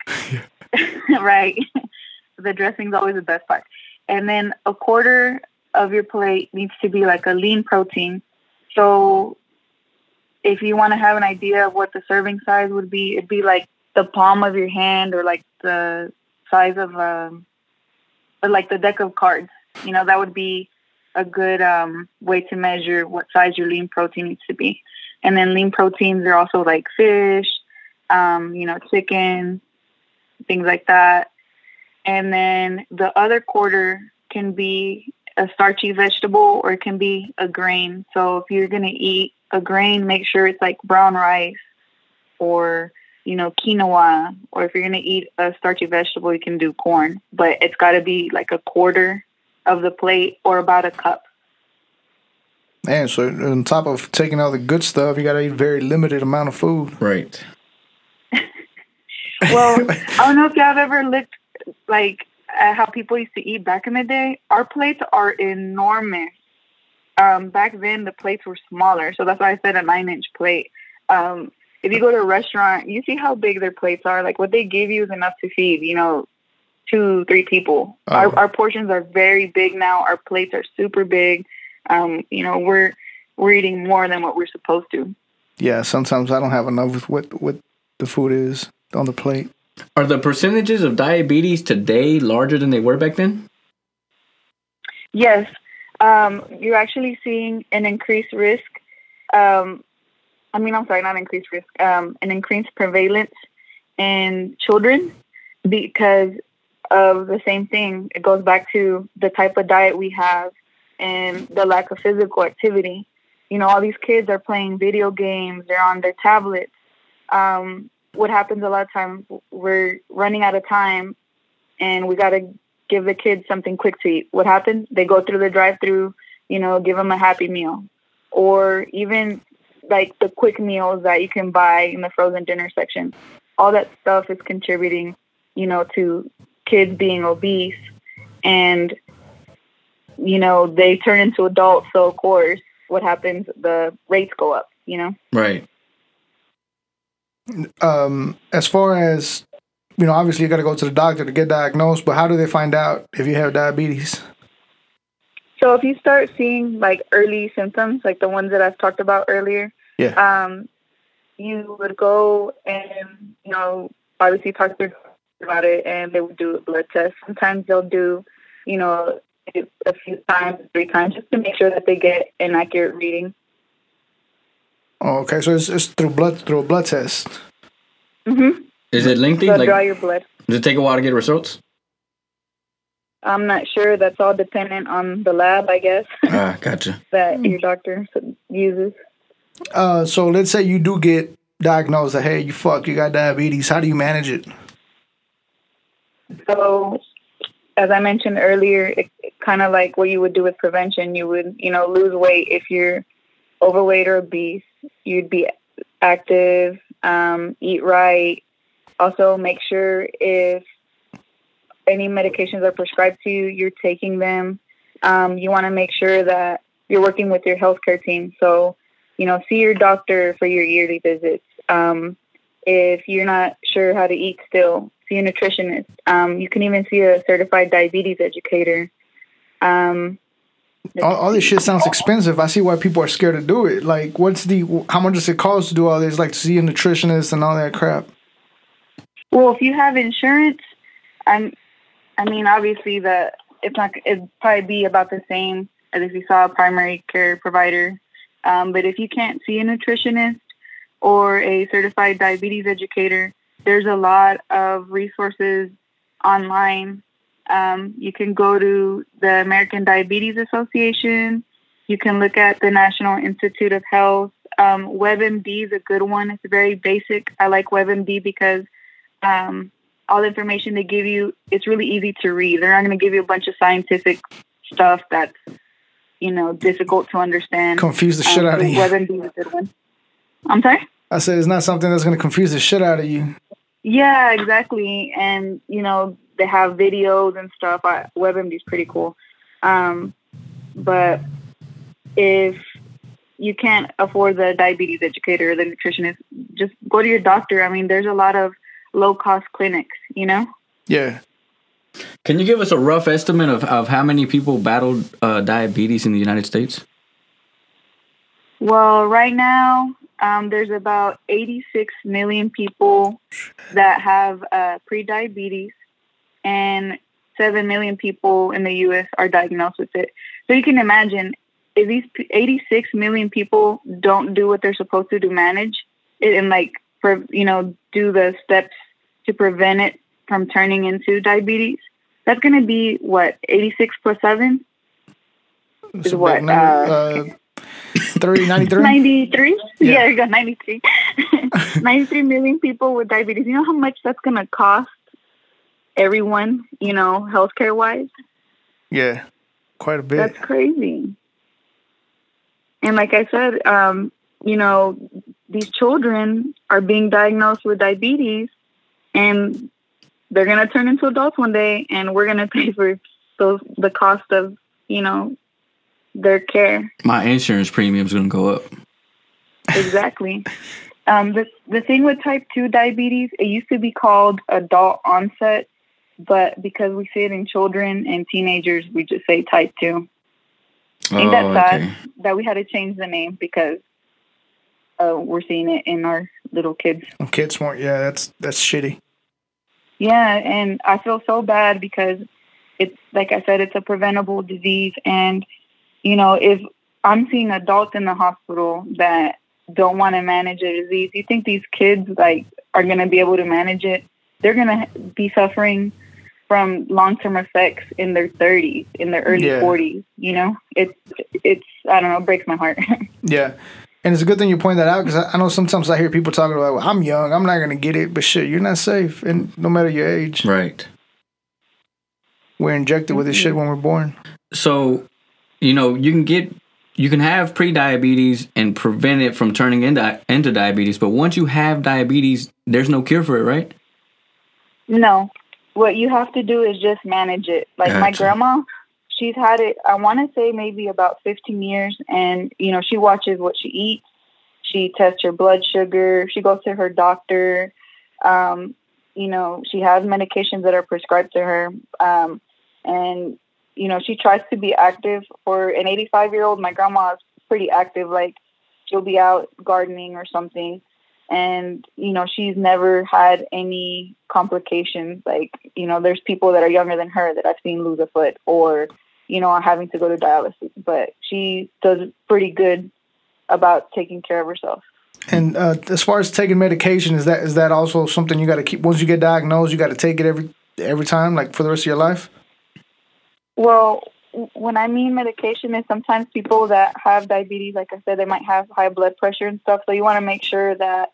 (laughs) (laughs) right, (laughs) the dressing's always the best part. And then a quarter of your plate needs to be like a lean protein. So if you want to have an idea of what the serving size would be, it'd be like the palm of your hand or like the size of um, like the deck of cards. You know, that would be a good um, way to measure what size your lean protein needs to be. And then lean proteins are also like fish, um, you know, chicken, things like that. And then the other quarter can be a starchy vegetable or it can be a grain. So if you're going to eat a grain, make sure it's like brown rice or, you know, quinoa. Or if you're going to eat a starchy vegetable, you can do corn. But it's got to be like a quarter of the plate or about a cup. Man, so on top of taking all the good stuff, you gotta eat a very limited amount of food. Right. Well, (laughs) I don't know if y'all have ever looked like at how people used to eat back in the day. Our plates are enormous. Um, back then, the plates were smaller, so that's why I said a nine-inch plate. Um, if you go to a restaurant, you see how big their plates are. Like what they give you is enough to feed, you know, two, three people. Oh. Our, our portions are very big now. Our plates are super big. Um, you know, we're we're eating more than what we're supposed to. Yeah, sometimes I don't have enough with what what the food is on the plate. Are the percentages of diabetes today larger than they were back then? Yes, um, you're actually seeing an increased risk. Um, I mean, I'm sorry, not increased risk, um, an increased prevalence in children because of the same thing. It goes back to the type of diet we have and the lack of physical activity. You know, all these kids are playing video games, they're on their tablets. Um, what happens a lot of times, we're running out of time and we got to give the kids something quick to eat. What happens? They go through the drive through, you know, give them a happy meal. Or even like the quick meals that you can buy in the frozen dinner section. All that stuff is contributing, you know, to kids being obese and you know, they turn into adults, so of course what happens the rates go up, you know. Right. Um, as far as you know, obviously you got to go to the doctor to get diagnosed. But how do they find out if you have diabetes? So if you start seeing like early symptoms, like the ones that I've talked about earlier, Yeah. um, you would go and you know obviously talk to your about it, and they would do a blood test. Sometimes they'll do, you know, a a few times, three times, just to make sure that they get an accurate reading. Oh, okay, so it's, it's through blood through a blood test. Mm-hmm. Is it lengthy? They'll Like, draw your blood. does it take a while to get results? I'm not sure. That's all dependent on the lab, I guess, (laughs) Ah, gotcha. that your doctor uses. Uh, so let's say you do get diagnosed that hey, you fuck, you got diabetes. How do you manage it? So, as I mentioned earlier, it, kind of like what you would do with prevention. You would, you know, lose weight if you're overweight or obese. You'd be active, um, eat right. Also, make sure if any medications are prescribed to you, you're taking them. Um, you want to make sure that you're working with your healthcare team. So, you know, see your doctor for your yearly visits. Um, if you're not sure how to eat still, see a nutritionist. Um, you can even see a certified diabetes educator. Um, All, all this shit sounds expensive. I see why people are scared to do it. Like, what's the how much does it cost to do all this? Like to see a nutritionist and all that crap. well, if you have insurance, I'm, I mean, obviously the it's not it'd probably be about the same as if you saw a primary care provider. Um, but if you can't see a nutritionist or a certified diabetes educator, there's a lot of resources online. Um, you can go to the American Diabetes Association. You can look at the National Institute of Health. Um, WebMD is a good one. It's very basic. I like WebMD because um, all the information they give you, it's really easy to read. They're not going to give you a bunch of scientific stuff that's, you know, difficult to understand. Confuse the shit Um, out of you. WebMD is a good one. I'm sorry? I said it's not something that's gonna confuse the shit out of you. Yeah, exactly. And you know, they have videos and stuff. I, WebMD is pretty cool. Um, but if you can't afford the diabetes educator or the nutritionist, just go to your doctor. I mean, there's a lot of low cost clinics. You know. Yeah. Can you give us a rough estimate of, of how many people battled uh, diabetes in the United States? Well, right now, um, there's about 86 million people that have uh, pre-diabetes, and 7 million people in the U.S. are diagnosed with it. So you can imagine if these 86 million people don't do what they're supposed to do, manage it and like, for, you know, do the steps to prevent it from turning into diabetes, that's going to be what 86 plus 7 It's Is what, big number. Uh, 30, 93? 93? Yeah. Yeah, you go, 93. (laughs) 93 million people with diabetes. You know how much that's going to cost everyone, you know, healthcare wise? Yeah. Quite a bit. That's crazy. And like I said, um, you know, these children are being diagnosed with diabetes and they're going to turn into adults one day and we're going to pay for those the cost of, you know, their care. My insurance premium's gonna go up. exactly. (laughs) Um, the the thing with type two diabetes, it used to be called adult onset, but because we see it in children and teenagers, we just say type two. Ain't that Oh, sad okay. that we had to change the name because uh, we're seeing it in our little kids. Kids smart. Yeah, that's that's shitty. Yeah, and I feel so bad because it's like I said, it's a preventable disease, and you know, if I'm seeing adults in the hospital that don't want to manage a disease, you think these kids like are going to be able to manage it? They're going to be suffering from long-term effects in their 30s, in their early Yeah. 40s. You know, it's it's I don't know, it breaks my heart. (laughs) Yeah. And it's a good thing you point that out because I, I know sometimes I hear people talking about, well, I'm young, I'm not going to get it, but shit, you're not safe. And no matter your age, Right. we're injected with this mm-hmm. shit when we're born. So, you know, you can get you can have pre-diabetes and prevent it from turning into into diabetes, but once you have diabetes, there's no cure for it, right? No. What you have to do is just manage it. Like my grandma, she's had it I want to say maybe about 15 years and you know, she watches what she eats. She tests her blood sugar, she goes to her doctor. Um, you know, she has medications that are prescribed to her. Um, and you know, she tries to be active for an 85-year-old. My grandma is pretty active like she'll be out gardening or something and you know she's never had any complications like you know there's people that are younger than her that i've seen lose a foot or you know are having to go to dialysis but she does pretty good about taking care of herself And uh, as far as taking medication, is that is that also something you got to keep? Once you get diagnosed, you got to take it every every time, like for the rest of your life. well when i mean medication is sometimes people that have diabetes like i said they might have high blood pressure and stuff so you want to make sure that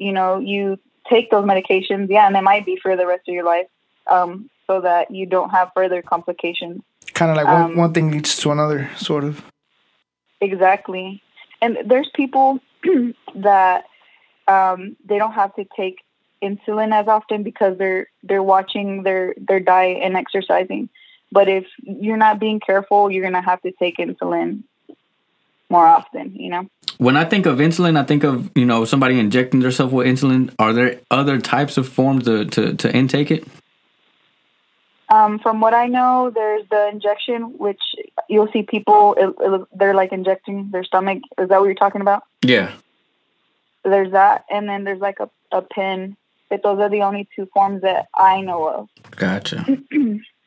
you know you take those medications yeah and they might be for the rest of your life um, so that you don't have further complications Kind of like one, Um, one thing leads to another, sort of. Exactly. And there's people (clears throat) that um, they don't have to take insulin as often because they're they're watching their their diet and exercising. But if you're not being careful, you're gonna have to take insulin more often. You know. When I think of insulin, I think of you know somebody injecting themselves with insulin. Are there other types of forms to to, to intake it? Um, from what I know, there's the injection, which you'll see people it, it, they're like injecting their stomach. Is that what you're talking about? Yeah. There's that, and then there's like a, a pin. But those are the only two forms that I know of. Gotcha. (clears throat)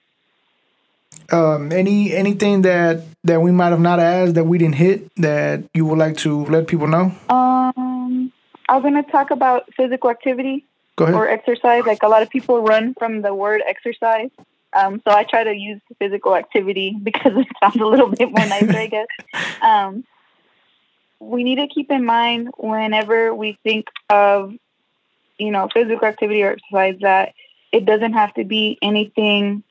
Um, any anything that that we might have not asked that we didn't hit that you would like to let people know? Um, I was going to talk about physical activity or exercise. Like a lot of people run from the word exercise. Um, so I try to use physical activity (laughs) because it sounds a little bit more nicer, I guess. (laughs) Um, we need to keep in mind whenever we think of, you know, physical activity or exercise that it doesn't have to be anything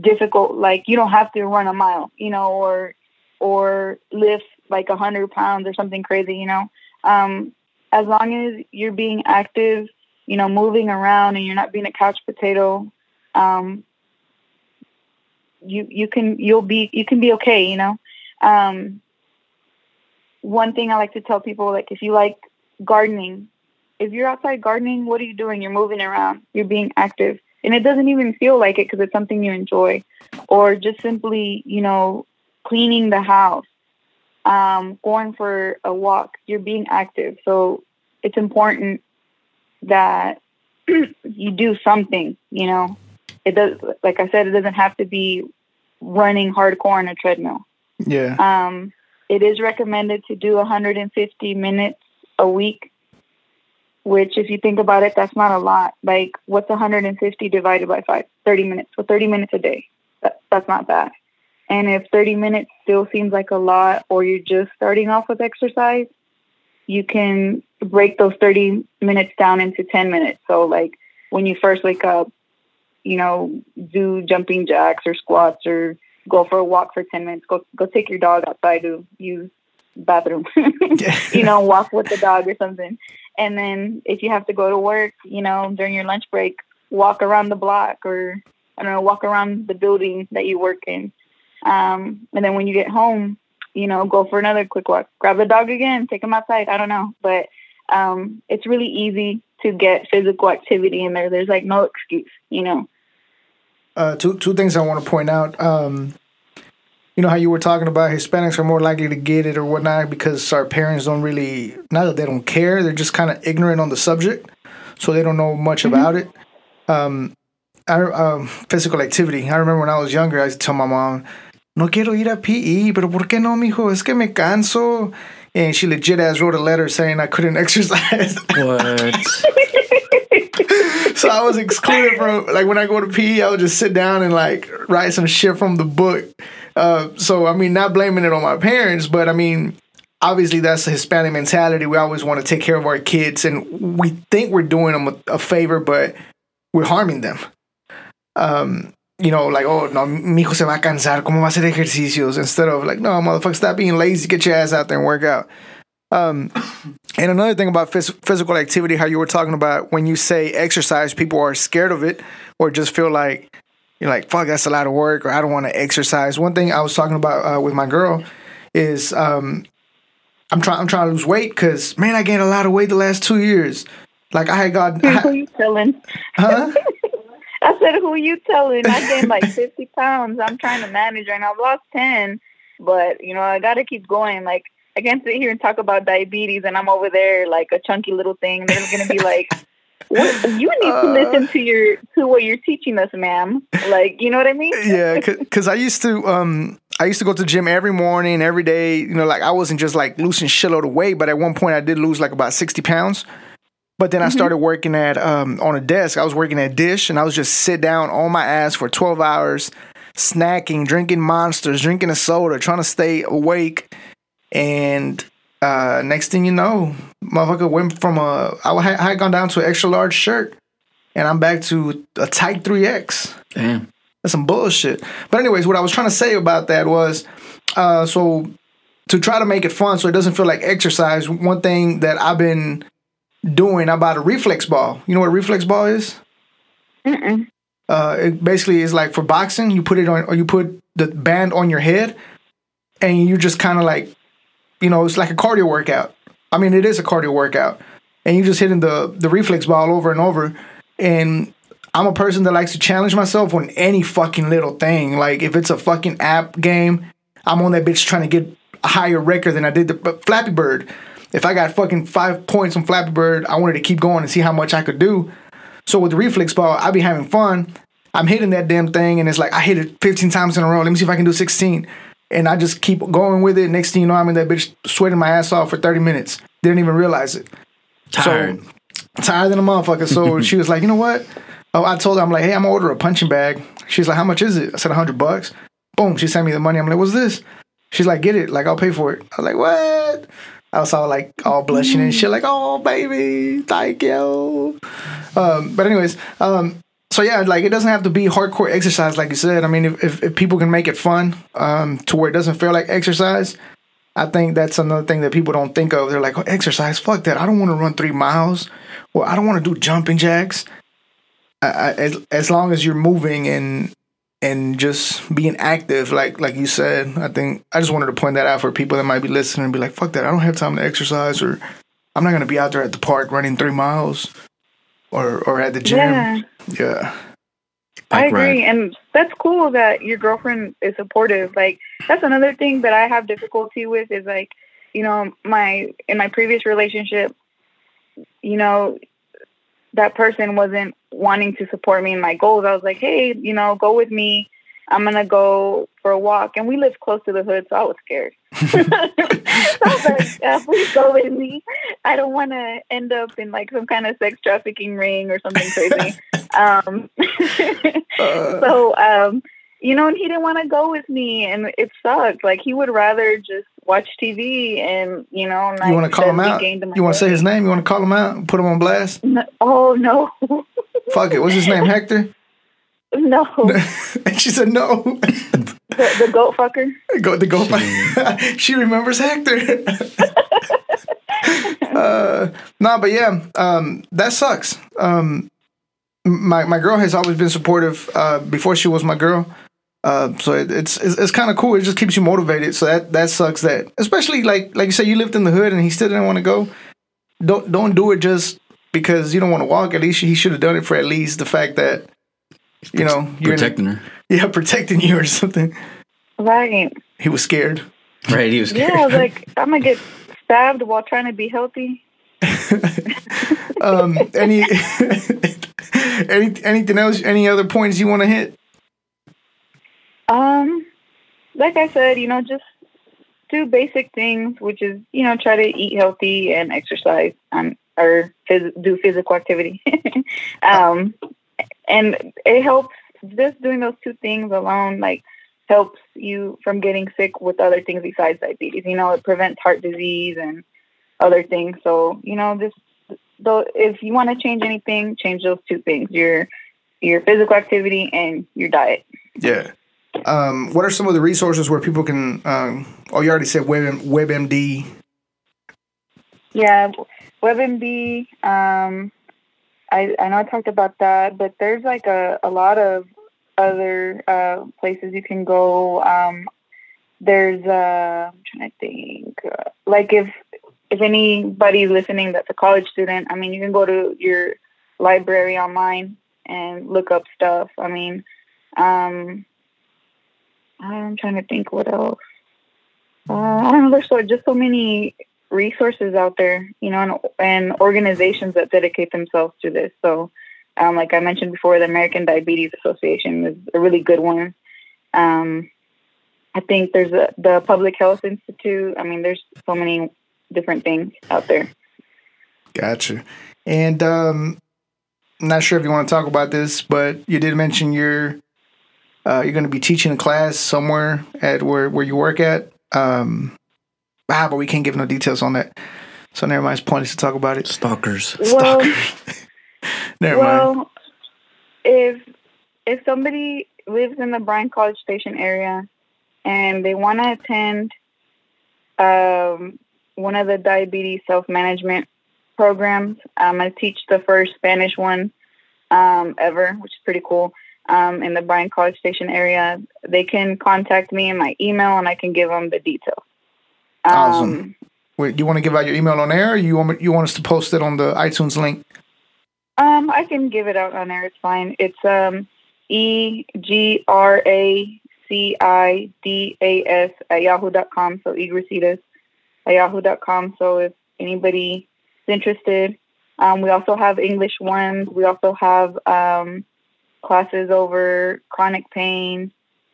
difficult. Like you don't have to run a mile, you know, or or lift like a hundred pounds or something crazy, you know. Um, as long as you're being active, you know, moving around and you're not being a couch potato, um, you you can you'll be you can be okay, you know. Um, one thing I like to tell people, like if you like gardening, if you're outside gardening, what are you doing? You're moving around, you're being active, and it doesn't even feel like it because it's something you enjoy, or just simply, you know, cleaning the house, um, going for a walk, you're being active. So it's important that (clears throat) you do something, you know. It does like I said, it doesn't have to be running hardcore on a treadmill. Yeah. Um, it is recommended to do 150 minutes a week, which, if you think about it, that's not a lot. Like, what's 150 divided by five? 30 minutes. So 30 minutes a day. That, that's not bad. And if 30 minutes still seems like a lot, or you're just starting off with exercise, you can break those 30 minutes down into 10 minutes. So, like, when you first wake up, you know, do jumping jacks or squats or go for a walk for 10 minutes. Go go take your dog outside to use bathroom. (laughs) (laughs) you know, walk with the dog or something. And then if you have to go to work, you know, during your lunch break, walk around the block or I don't know, walk around the building that you work in. Um, and then when you get home, you know, go for another quick walk. Grab the dog again, take him outside. I don't know, but um, it's really easy to get physical activity in there. There's like no excuse, you know. uh, two two things I want to point out. Um, you know how you were talking about Hispanics are more likely to get it or whatnot because our parents don't really not that they don't care, they're just kind of ignorant on the subject, so they don't know much about it. Um, I, um, physical activity. I remember when I was younger, I used to tell my mom, "No quiero ir a PE, pero por qué no, mijo? Es que me canso." And she legit ass wrote a letter saying I couldn't (laughs) exercise. What? so I was excluded from like when I go to PE, I would just sit down and like write some shit from the book. Uh, so I mean, not blaming it on my parents, but I mean, obviously that's a Hispanic mentality. We always want to take care of our kids, and we think we're doing them a, a favor, but we're harming them. Um, you know, like, oh, no, mi hijo se va a cansar, ¿cómo va a hacer ejercicios? Instead of like, no, motherfucker, stop being lazy, get your ass out there and work out. Um, and another thing about phys- physical activity, how you were talking about when you say exercise, people are scared of it or just feel like you're like, fuck, that's a lot of work, or I don't want to exercise. One thing I was talking about uh, with my girl is um, I'm trying I'm trying to lose weight because man, I gained a lot of weight the last two years. Like I had got, who you telling? huh? (laughs) I said, who you telling? I gained like (laughs) 50 pounds. I'm trying to manage right now. I've lost 10, but you know, I got to keep going. Like, I can't sit here and talk about diabetes and I'm over there like a chunky little thing. They're going to be like, what? you need to listen to your, to what you're teaching us, ma'am. Like, you know what I mean? yeah, (laughs) because I used to um I used to go to the gym every morning, every day. You know, like I wasn't just like losing shitload of weight, but at one point I did lose like about sixty pounds. But then I started working at um on a desk. I was working at Dish, and I was just sit down on my ass for twelve hours, snacking, drinking monsters, drinking a soda, trying to stay awake. And uh next thing you know, motherfucker went from a I had, gone down to an extra large shirt, and I'm back to a tight three X. Damn. That's some bullshit. But anyways, what I was trying to say about that was, uh, so to try to make it fun, so it doesn't feel like exercise. One thing that I've been doing, I bought a reflex ball. You know what a reflex ball is? Mm-mm. Uh, it basically is like for boxing. You put it on, or you put the band on your head, and you just kind of like, you know, it's like a cardio workout. I mean, it is a cardio workout, and you're just hitting the the reflex ball over and over. And I'm a person that likes to challenge myself on any fucking little thing. Like if it's a fucking app game, I'm on that bitch trying to get a higher record than I did the Flappy Bird. If I got fucking five points on Flappy Bird, I wanted to keep going and see how much I could do. So with the reflex ball, I be having fun. I'm hitting that damn thing, and it's like I hit it 15 times in a row. Let me see if I can do 16. And I just keep going with it. Next thing you know, I'm in that bitch sweating my ass off for 30 minutes. Didn't even realize it. Tired. So tired than a motherfucker. So (laughs) she was like, you know what? Oh, I told her, I'm like, hey, I'm gonna order a punching bag. She's like, how much is it? I said, hundred bucks. Boom. She sent me the money. I'm like, what's this? She's like, get it. Like, I'll pay for it. I was like, what? I was all like, all blushing and shit, like, oh, baby, thank you. Um, but anyways, um, so yeah, like it doesn't have to be hardcore exercise, like you said. I mean, if, if, if people can make it fun um, to where it doesn't feel like exercise, I think that's another thing that people don't think of. They're like, oh, exercise, fuck that. I don't want to run three miles, or I don't want to do jumping jacks. I, I, as, as long as you're moving and and just being active, like like you said, I think I just wanted to point that out for people that might be listening and be like, fuck that. I don't have time to exercise, or I'm not gonna be out there at the park running three miles, or or at the gym. Yeah. yeah. I agree, ride. and that's cool that your girlfriend is supportive. Like that's another thing that I have difficulty with is like, you know, my in my previous relationship, you know, that person wasn't wanting to support me in my goals. I was like, hey, you know, go with me. I'm gonna go for a walk, and we live close to the hood, so I was scared. (laughs) I was like, uh, please go with me. I don't want to end up in like some kind of sex trafficking ring or something crazy. (laughs) um, Uh, (laughs) so, um, you know, and he didn't want to go with me, and it sucked. Like he would rather just watch TV, and you know, and you want to call him out? gained in my You want to say his name? You want to call him out? Put him on blast? No, oh no, Fuck it. What's his name? Hector? No, (laughs) and she said no. the, the goat fucker. go the go fight. (laughs) she remembers Hector. (laughs) uh, no, but yeah, um, that sucks. Um, my my girl has always been supportive. Uh, before she was my girl, uh, so it, it's it's, it's kind of cool. It just keeps you motivated. So that that sucks. That especially like like you said, you lived in the hood and he still didn't want to go. Don't don't do it just because you don't want to walk. At least he should have done it for at least the fact that you know you're in Protecting her. yeah (laughs) protecting you or something. Right. He was scared. Right, he was scared. Yeah, I was like, I'm gonna get stabbed while trying to be healthy. (laughs) Um, any, (laughs) any, anything else? Any other points you want to hit? Um, like I said, you know, just do basic things, which is you know try to eat healthy and exercise, um, or phys- do physical activity. um, and it helps. Just doing those two things alone, like helps you from getting sick with other things besides diabetes. You know, it prevents heart disease and other things. So you know, just though if you want to change anything, change those two things: your your physical activity and your diet. Yeah. Um, what are some of the resources where people can? Um, oh, you already said Web WebMD. Yeah, WebMD. Um, I I know I talked about that, but there's like a, a lot of other uh, places you can go. Um, there's uh, I'm trying to think. Uh, like if if anybody's listening that's a college student, I mean, you can go to your library online and look up stuff. I mean, um, I'm trying to think what else. Uh, I don't know. There's so just so many resources out there, you know, and, and organizations that dedicate themselves to this. So, um, like I mentioned before, the American Diabetes Association is a really good one. Um, I think there's a, the Public Health Institute. I mean, there's so many different things out there. Gotcha. And um, I'm not sure if you want to talk about this, but you did mention you're uh, you're going to be teaching a class somewhere at where where you work at. Um, ah, but we can't give no details on that. So never mind. It's pointless to talk about it. Stalkers. Well, (laughs) Never mind. well, if if somebody lives in the Bryan College Station area and they want to attend um, one of the diabetes self management programs, um, I teach the first Spanish one um, ever, which is pretty cool. Um, in the Bryan College Station area, they can contact me in my email, and I can give them the details. Um, Awesome. Wait, you want to give out your email on air? Or you want you want us to post it on the iTunes link? Um, I can give it out on there. It's fine. It's um E G R A C I D A S at yahoo.com. So egresitas at yahoo.com. So if anybody is interested, um, we also have English ones. We also have um, classes over chronic pain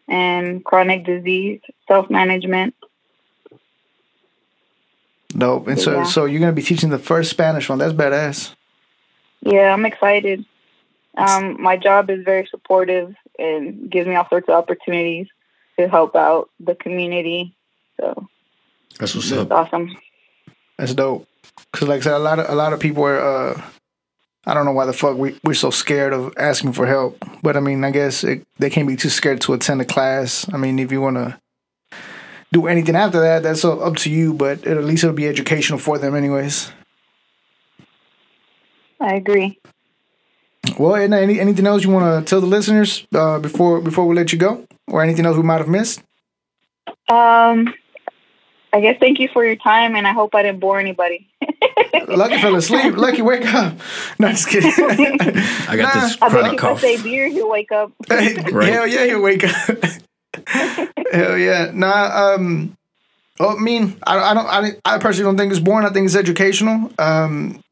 and chronic disease, self management. Nope. And so Yeah. so you're going to be teaching the first Spanish one. That's badass. Yeah, I'm excited. Um, my job is very supportive and gives me all sorts of opportunities to help out the community. So That's what's it's up. awesome. That's dope. Cause like I said, a lot of a lot of people are. Uh, I don't know why the fuck we we're so scared of asking for help. But I mean, I guess it, they can't be too scared to attend a class. I mean, if you want to do anything after that, that's up up to you. But at least it'll be educational for them, anyways. I agree. Well, and any anything else you want to tell the listeners uh, before before we let you go, or anything else we might have missed? Um, I guess thank you for your time, and I hope I didn't bore anybody. (laughs) Lucky fell asleep. Lucky, wake up. (laughs) No, just kidding. (laughs) I got this I bet chronic if I say beer, he'll wake up. Hell yeah, he'll wake up. Hell yeah. Nah, um, well, I mean, I, I don't, I, I personally don't think it's boring. I think it's educational. Um,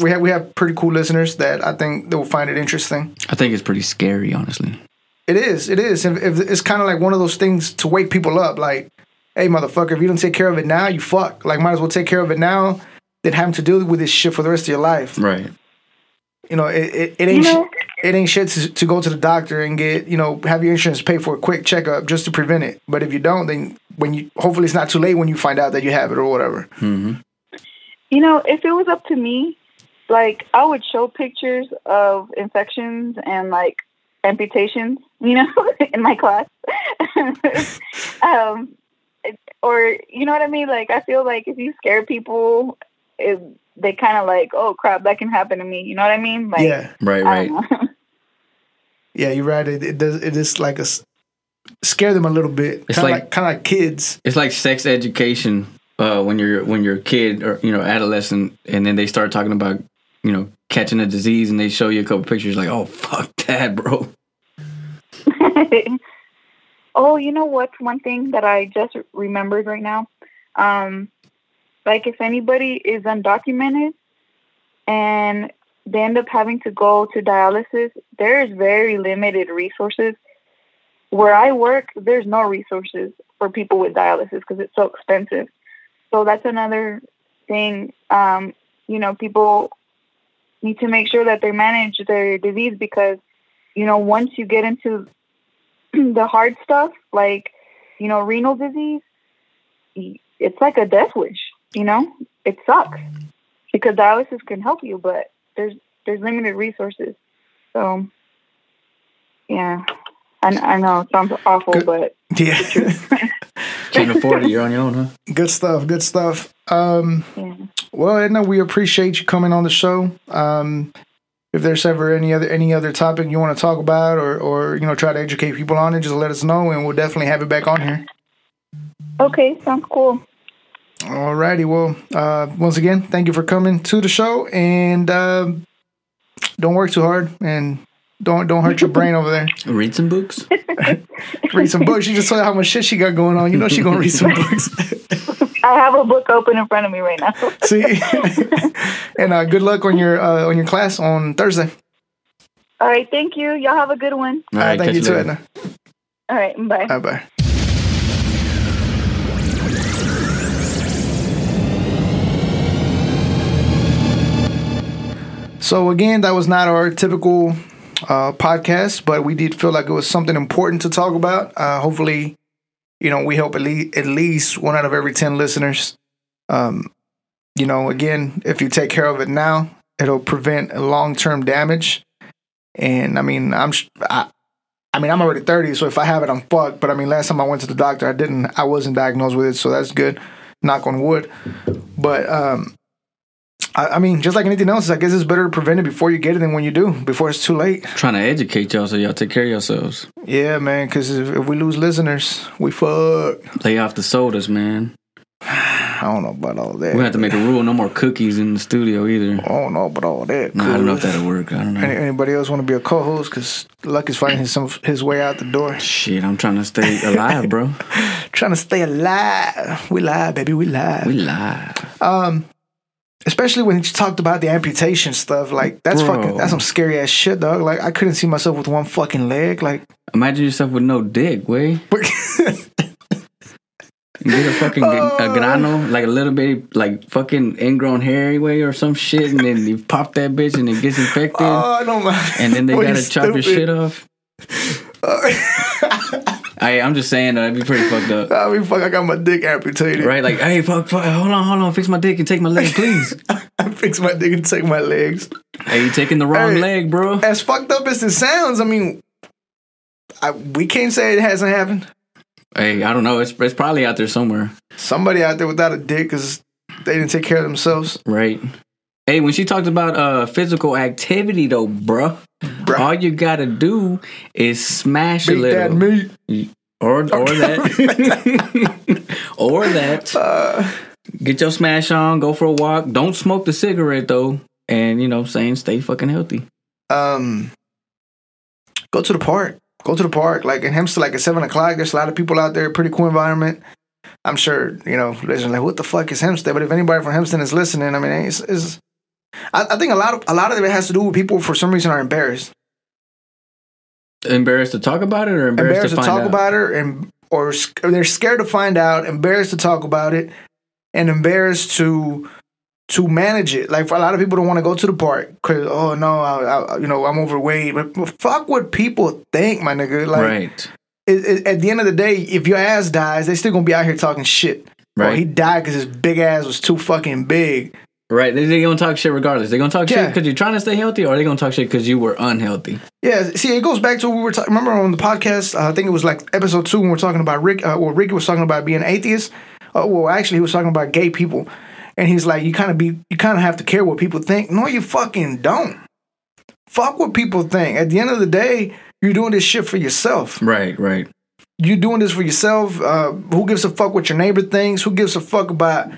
we have we have pretty cool listeners that I think they will find it interesting. I think it's pretty scary, honestly. It is, it is. If, if it's kind of like one of those things to wake people up, like, hey, motherfucker, if you don't take care of it now, you fuck. Like, might as well take care of it now than having to deal with this shit for the rest of your life. Right. You know, it, it, it ain't. sh- know, it ain't shit to, to go to the doctor and get, you know, have your insurance pay for a quick checkup just to prevent it. But if you don't, then when you, hopefully it's not too late when you find out that you have it or whatever. hmm you know, if it was up to me, like I would show pictures of infections and like amputations, you know, (laughs) in my class. (laughs) um, or you know what I mean? Like I feel like if you scare people, it, they kind of like, oh crap, that can happen to me. You know what I mean? Like, yeah. Right, right. (laughs) don't know. Yeah, you're right. It, it does, it is like a, s- scare them a little bit. It's Kind of like- like, kind of like kids. It's like sex education uh, when you're when you're a kid or you know adolescent, and then they start talking about you know catching a disease, and they show you a couple pictures, like, oh fuck that, bro. (laughs) Oh, you know what's one thing that I just remembered right now? Um, like if anybody is undocumented and they end up having to go to dialysis, there's very limited resources. Where I work, there's no resources for people with dialysis because it's so expensive. So that's another thing. Um, you know, people need to make sure that they manage their disease because, you know, once you get into (clears throat) the hard stuff like you know renal disease it's like a death wish you know it sucks because dialysis can help you but there's there's limited resources so yeah i, I know it sounds awful Good. but Yeah. (laughs) Can't afford it. You're on your own, huh? good stuff. Good stuff. Um, yeah. well, Edna, we appreciate you coming on the show. Um, if there's ever any other any other topic you want to talk about or or you know try to educate people on it, just let us know and we'll definitely have it back on here. okay sounds cool Alrighty. Well, uh, once again, thank you for coming to the show and um, don't work too hard and don't don't hurt your brain over there. (laughs) Read some books. (laughs) Read some books. She just saw how much shit she got going on. You know she gonna read some books. (laughs) i have a book open in front of me right now See, and uh, good luck on your uh, on your class on Thursday. all right thank you y'all have a good one All Uh, thank catch you too, later. Edna. all right bye Bye bye. So again, that was not our typical uh, podcast, but we did feel like it was something important to talk about. Uh, hopefully, you know, we help at least at least one out of every ten listeners. Um, you know, again, if you take care of it now, it'll prevent long term damage. And I mean, I'm I, I mean, I'm already 30, so if I have it, I'm fucked. But I mean, last time I went to the doctor, I didn't, I wasn't diagnosed with it, so that's good. Knock on wood. But um, I, I mean, just like anything else, I guess it's better to prevent it before you get it than when you do, before it's too late. Trying to educate y'all so y'all take care of yourselves. Yeah, man. Because if, if we lose listeners, we fuck. Lay off the sodas, man. (sighs) I don't know about all that. We have to make a rule: no more cookies in the studio either. I don't know about all that. Nah, I don't know if that'll work. I don't know. Any, anybody else want to be a co-host? Because Luck is finding his some, his way out the door. Shit, I'm trying to stay alive, bro. (laughs) Trying to stay alive. We live, baby. We live. We live. Um, especially when you talked about the amputation stuff. Like that's Bro. fucking that's some scary ass shit, dog. Like I couldn't see myself with one fucking leg. Like, Imagine yourself with no dick, way. (laughs) Get a fucking Oh. a grano, like a little bit, like fucking ingrown hair, way, or some shit, and then you pop that bitch and it gets infected, oh no, man. and then they (laughs) Boy, gotta chop your shit off. (laughs) I, I'm just saying that I'd be pretty fucked up, I mean, fuck, I got my dick amputated. right? Like, hey, fuck, fuck, hold on, hold on, fix my dick and take my leg, please. (laughs) I fix my dick and take my legs. hey, you taking the wrong Hey. leg, bro. As fucked up as it sounds, I mean, I, we can't say it hasn't happened. Hey, I don't know. It's it's probably out there somewhere, Somebody out there without a dick because they didn't take care of themselves. right? Hey, when she talked about uh physical activity, though, bruh, Bruh. all you gotta do is smash a Beat that little. meat. or or that (laughs) or that Uh, get your smash on go for a walk don't smoke the cigarette though and you know I'm saying stay fucking healthy um, go to the park. Go to the park. Like in Hempstead, like at seven o'clock, there's a lot of people out there. Pretty cool environment. I'm sure you know. Listen, like what the fuck is Hempstead? But if anybody from Hempstead is listening, I mean, it's, it's I, I think a lot of a lot of it has to do with people for some reason are embarrassed, embarrassed to talk about it or embarrassed, embarrassed to, find talk out? about it, and or sc- they're scared to find out, embarrassed to talk about it, and embarrassed to to manage it. Like for a lot of people don't want to go to the park because oh no, I, I, you know I'm overweight. But, fuck what people think, my nigga. Like right it, it- at the end of the day, if your ass dies, they still gonna be out here talking shit. Right. Right. he died because his big ass was too fucking big. Right they, they gonna talk shit regardless They're gonna talk Yeah. shit because you're trying to stay healthy or they gonna talk shit because you were unhealthy Yeah, see, it goes back to what we were talking. Remember on the podcast? Uh, I think it was like episode two when we are talking about Rick. Uh, well, Ricky was talking about being atheist. Uh, well, actually, he was talking about gay people, and he's like, you kind of be, you kind of have to care what people think. No, you fucking don't. Fuck what people think. At the end of the day, you're doing this shit for yourself. right right You're doing this for yourself. Uh, who gives a fuck what your neighbor thinks? Who gives a fuck about?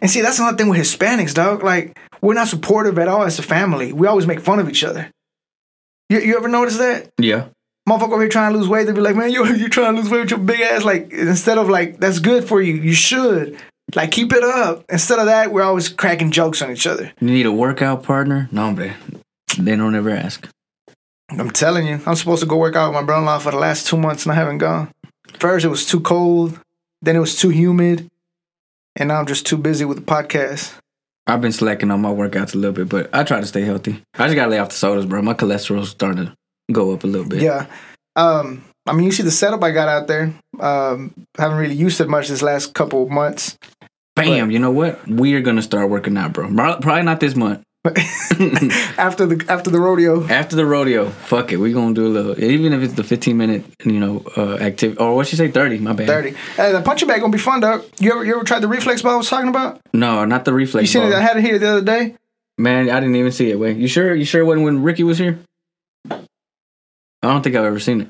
And see, that's another thing with Hispanics, dog. Like, we're not supportive at all as a family. We always make fun of each other. You, you ever notice that? yeah motherfucker over here trying to lose weight, they'd be like, man, you (laughs) you trying to lose weight with your big ass. Like instead of like that's good for you, you should like keep it up. Instead of that, we're always cracking jokes on each other. You need a workout partner? No, hombre. They don't ever ask. I'm telling you, I'm supposed to go work out with my brother-in-law for the last two months, and I haven't gone. First, it was too cold. Then it was too humid, and now I'm just too busy with the podcast. I've been slacking on my workouts a little bit, but I try to stay healthy. I just gotta lay off the sodas, bro. My cholesterol's starting to go up a little bit. Yeah. Um, I mean, you see the setup I got out there. Um, haven't really used it much this last couple of months. Bam, you know what? We are gonna start working out, bro. Probably not this month. (laughs) after the after the rodeo, After the rodeo, fuck it. we gonna do a little, even if it's the 15 minute, you know, uh, activity. Or what you say, 30, my bad. thirty. Hey, the punching bag gonna be fun, dog. You ever you ever tried the reflex ball I was talking about? No, not the reflex. You seen it? I had it here the other day. Man, I didn't even see it. Wait, you sure? You sure it wasn't when Ricky was here? I don't think I've ever seen it.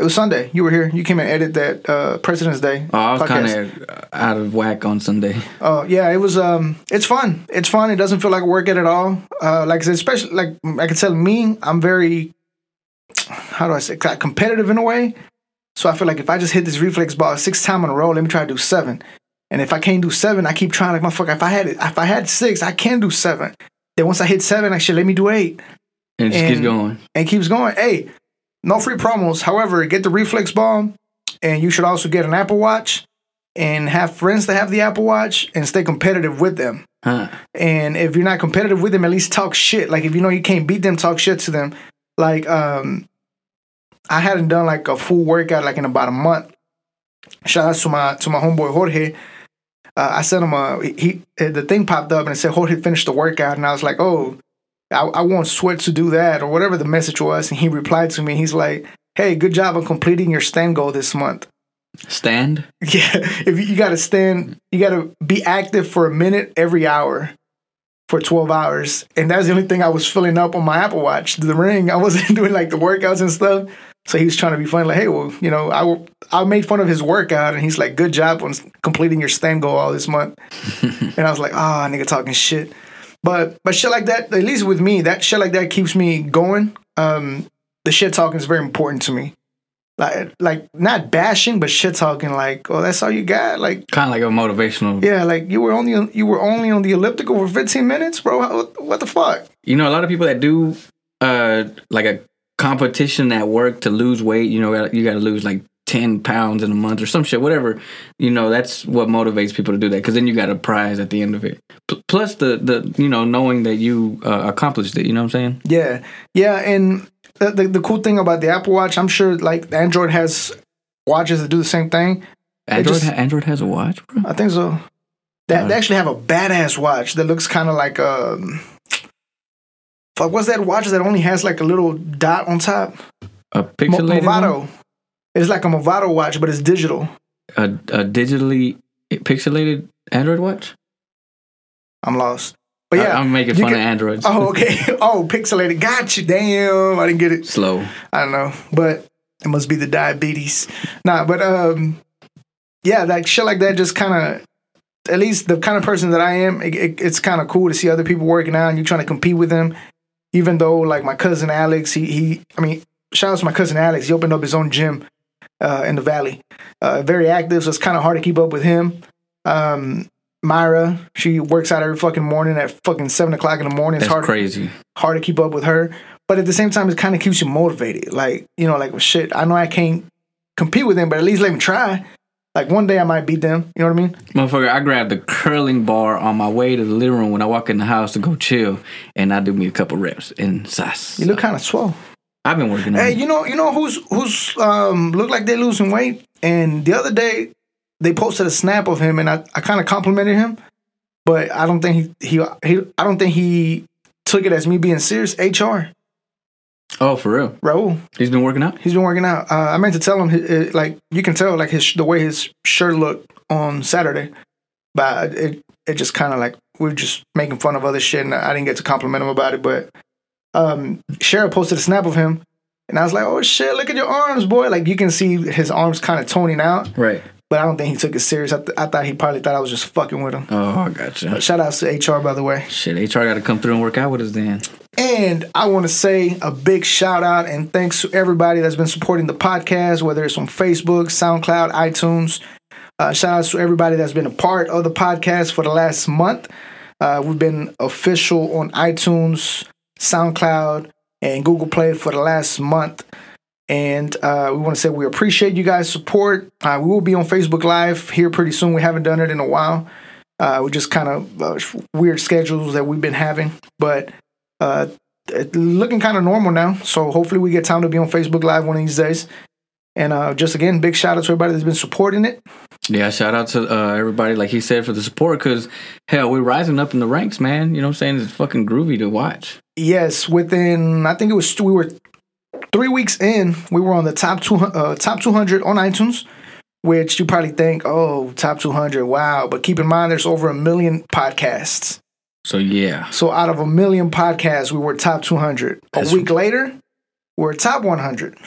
It was Sunday. You were here. You came and edited that uh, President's Day. Oh, I was kind of out of whack on Sunday. Oh yeah, it was. Um, it's fun. It's fun. It doesn't feel like a workout at all. Uh, like I said, especially like I can tell me, I'm very. How do I say? Competitive in a way. So I feel like if I just hit this reflex ball six times in a row, let me try to do seven. And if I can't do seven, I keep trying. Like motherfucker, if I had it, if I had six, I can do seven. Then once I hit seven, I should let me do eight. And it just keeps going. and keeps going. Hey, no free promos. However, get the reflex ball, and you should also get an Apple Watch and have friends that have the Apple Watch and stay competitive with them. Huh. And if you're not competitive with them, at least talk shit. Like if you know you can't beat them, talk shit to them. Like um, I hadn't done like a full workout like in about a month. Shout out to my to my homeboy Jorge. Uh, I sent him a he the thing popped up and it said Jorge finished the workout and I was like, oh, I, I want Sweat to do that or whatever the message was. And he replied to me. He's like, hey, good job on completing your stand goal this month. Stand? (laughs) Yeah, if you, you got to stand, you got to be active for a minute every hour for 12 hours. And that's the only thing I was filling up on my Apple Watch, the ring. I wasn't (laughs) doing like the workouts and stuff. So he was trying to be funny, like, hey, well, you know, I, I made fun of his workout, and he's like, good job on completing your stand goal all this month. (laughs) and I was like, ah, nigga talking shit. But but shit like that, at least with me, that shit like that keeps me going. Um, the shit talking is very important to me. Like like not bashing, but shit talking. Like, oh, that's all you got. Like, Kind of like a motivational. yeah, like you were only you were only on the elliptical for 15 minutes, bro. How, what the fuck? You know, a lot of people that do uh like a competition at work to lose weight, you know, you got to lose like 10 pounds in a month or some shit, whatever. You know, that's what motivates people to do that because then you got a prize at the end of it. P- plus the, the, you know, knowing that you uh, accomplished it, you know what I'm saying? Yeah, yeah, and the, the the cool thing about the Apple Watch, I'm sure like Android has watches that do the same thing. Android, just- ha- Android has a watch, bro. I think so. They, they actually have a badass watch that looks kind of like um. Fuck, what's that watch that only has like a little dot on top? A Mo- pixelated one? It's like a Movado watch, but it's digital. A, a digitally pixelated Android watch? I'm lost. But yeah, I, am making fun can- of Androids. Oh, okay. (laughs) (laughs) Oh, pixelated. Got you. Damn, I didn't get it. Slow. I don't know, but it must be the diabetes. Nah, but um, yeah, like shit like that. Just kind of, at least the kind of person that I am, it, it, it's kind of cool to see other people working out and you trying to compete with them. Even though, like my cousin Alex, he he, I mean, shout out to my cousin Alex. He opened up his own gym uh, in the valley. Uh, very active, so it's kind of hard to keep up with him. Um, Myra, she works out every fucking morning at fucking seven o'clock in the morning. It's That's hard crazy. hard to keep up with her. But at the same time, it kind of keeps you motivated. Like, you know, like, well, shit, I know I can't compete with them, but at least let me try. Like, one day I might beat them. You know what I mean? Motherfucker, I grabbed the curling bar on my way to the living room when I walk in the house to go chill, and I do me a couple reps and sas. You look kind of swole. I've been working Hey, it. you know, you know who's who's um look like they're losing weight. And the other day, they posted a snap of him, and I, I kind of complimented him, but I don't think he, he he I don't think he took it as me being serious. HR Oh, for real? Raul. He's been working out? He's been working out. Uh, I meant to tell him, hi- uh, like you can tell, like his the way his shirt looked on Saturday, but it it just kind of like we are just making fun of other shit, and I didn't get to compliment him about it. But um, Cheryl posted a snap of him, and I was like, "Oh shit, look at your arms, boy!" Like you can see his arms kind of toning out, Right. but I don't think he took it serious. I, th- I thought he probably thought I was just fucking with him. Oh, I gotcha. Shout outs to HR by the way. Shit, HR got to come through and work out with us then. And I want to say a big shout out and thanks to everybody that's been supporting the podcast, whether it's on Facebook, SoundCloud, iTunes. Uh, shout outs to everybody that's been a part of the podcast for the last month. Uh, we've been official on iTunes, SoundCloud, and Google Play for the last month. And uh, we want to say we appreciate you guys' support. Uh, we will be on Facebook Live here pretty soon. We haven't done it in a while. Uh, we just kind of uh, weird schedules that we've been having, but uh, looking kind of normal now. So hopefully we get time to be on Facebook Live one of these days. And uh, just again, big shout out to everybody that's been supporting it. Yeah, shout out to uh, everybody, like he said, for the support. Because hell, we're rising up in the ranks, man. You know what I'm saying? It's fucking groovy to watch. Yes, within I think it was we were three weeks in, we were on the top two uh, top two hundred on iTunes, which you probably think, oh, top two hundred, wow. But keep in mind, there's over a million podcasts. So yeah, So out of a million podcasts, we were top two hundred. A That's- week later, we're top one hundred.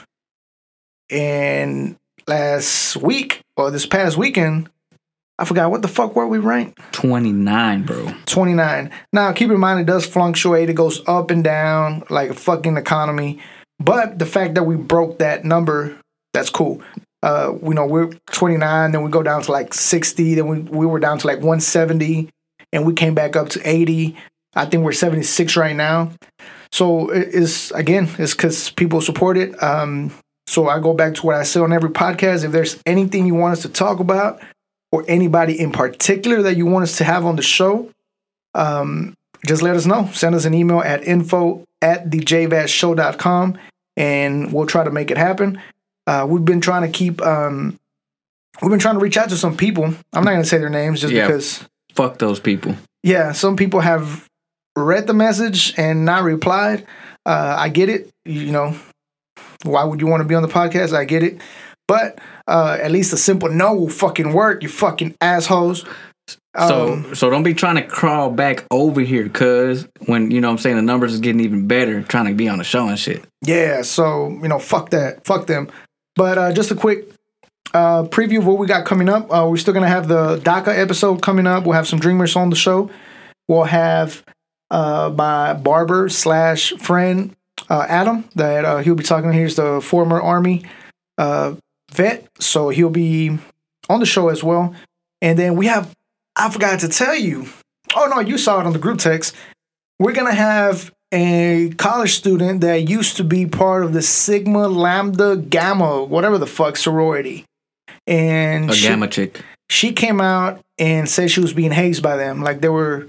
And last week or this past weekend, I forgot what the fuck were we ranked. 29, bro. 29. Now, keep in mind, it does fluctuate. It goes up and down like a fucking economy. But the fact that we broke that number, that's cool. Uh, you know we're 29, then we go down to like 60, then we, we were down to like 170, and we came back up to 80. I think we're 76 right now. So it's again, it's because people support it. Um, so I go back to what I say on every podcast. If there's anything you want us to talk about, or anybody in particular that you want us to have on the show, um, just let us know. Send us an email at info at thejvazshow.com and we'll try to make it happen. Uh, we've been trying to keep, um, we've been trying to reach out to some people. I'm not going to say their names just Yeah. because, Fuck those people. yeah, some people have read the message and not replied. Uh, I get it. You know, why would you want to be on the podcast? I get it. But uh, at least a simple no will fucking work, you fucking assholes. So Um, so don't be trying to crawl back over here, cuz when you know what I'm saying the numbers is getting even better, trying to be on the show and shit. Yeah, so you know, fuck that, fuck them. But uh, just a quick uh, preview of what we got coming up. Uh, we're still gonna have the DACA episode coming up. We'll have some Dreamers on the show. We'll have uh, my barber slash friend uh, Adam that uh, he'll be talking. He's the former Army uh, vet, so he'll be on the show as well. And then we have I forgot to tell you. Oh no, you saw it on the group text. We're gonna have a college student that used to be part of the Sigma Lambda Gamma, whatever the fuck sorority. And A she, gamma chick. she came out and said she was being hazed by them. Like they were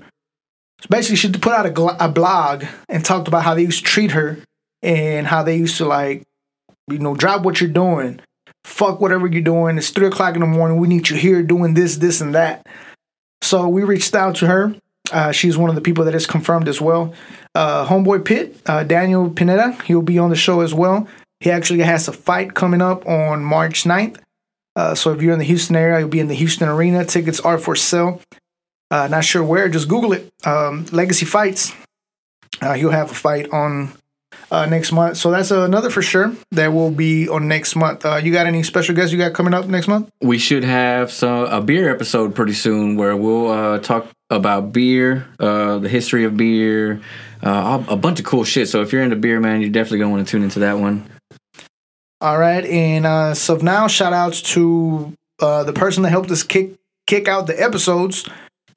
basically she put out a, gl- a blog and talked about how they used to treat her and how they used to like, you know, drop what you're doing, fuck whatever you're doing. It's three o'clock in the morning. We need you here doing this, this, and that. So we reached out to her. Uh, she's one of the people that is confirmed as well. Uh, Homeboy Pitt, uh, Daniel Pineda, he'll be on the show as well. He actually has a fight coming up on March 9th. Uh, so if you're in the Houston area, you'll be in the Houston Arena. Tickets are for sale. Uh, not sure where, just Google it. Um, Legacy Fights. Uh, he'll have a fight on uh, next month. So that's another for sure that will be on next month. Uh, you got any special guests you got coming up next month? We should have some a beer episode pretty soon where we'll uh, talk about beer, uh, the history of beer, uh, a bunch of cool shit. So if you're into beer, man, you're definitely gonna want to tune into that one. All right, and uh, so now shout outs to uh, the person that helped us kick kick out the episodes,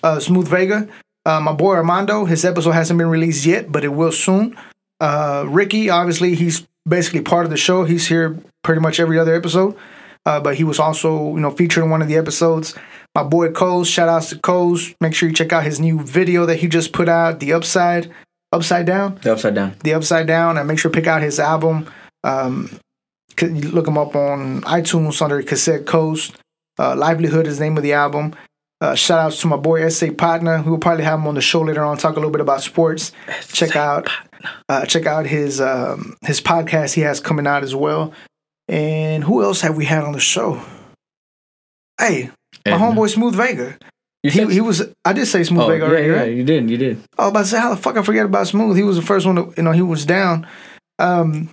uh, Smooth Vega, uh, my boy Armando. His episode hasn't been released yet, but it will soon. Uh, Ricky, obviously, he's basically part of the show. He's here pretty much every other episode, uh, but he was also you know featured in one of the episodes. My boy Coles, shout outs to Coles. Make sure you check out his new video that he just put out, The Upside, Upside Down The upside down. the upside down and make sure to pick out his album um look him up on itunes under cassette coast uh, livelihood is the name of the album uh, shout outs to my boy sa partner who will probably have him on the show later on talk a little bit about sports check out uh, check out his um, his podcast he has coming out as well and who else have we had on the show hey my Edna. homeboy smooth vega he, said- he was i did say smooth Oh, vega yeah, already yeah, right you did, you did. I was about to say, how the fuck I forget about Smooth? He was the first one to, you know, he was down. Um,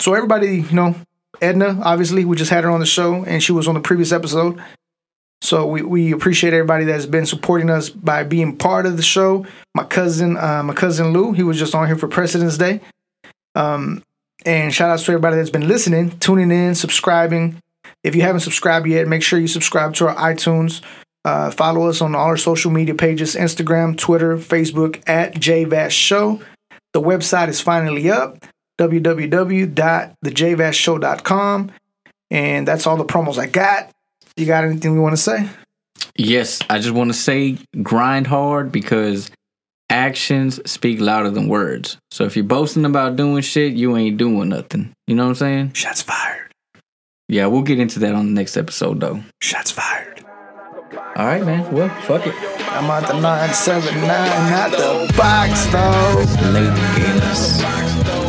so everybody, you know, Edna, obviously, we just had her on the show and she was on the previous episode. So we, we appreciate everybody that's been supporting us by being part of the show. My cousin, uh, my cousin Lou, he was just on here for President's Day. Um, and shout out to everybody that's been listening, tuning in, subscribing. If you haven't subscribed yet, make sure you subscribe to our iTunes. Uh, follow us on all our social media pages Instagram, Twitter, Facebook at JVaz Show. The website is finally up www.thejvazshow.com. And that's all the promos I got. You got anything we want to say? Yes, I just want to say grind hard because actions speak louder than words. So if you're boasting about doing shit, you ain't doing nothing. You know what I'm saying? Shots fired. Yeah, we'll get into that on the next episode though. Shots fired. All right, man. Well, fuck it. I'm at the 979, not the box, though. Later, Gators.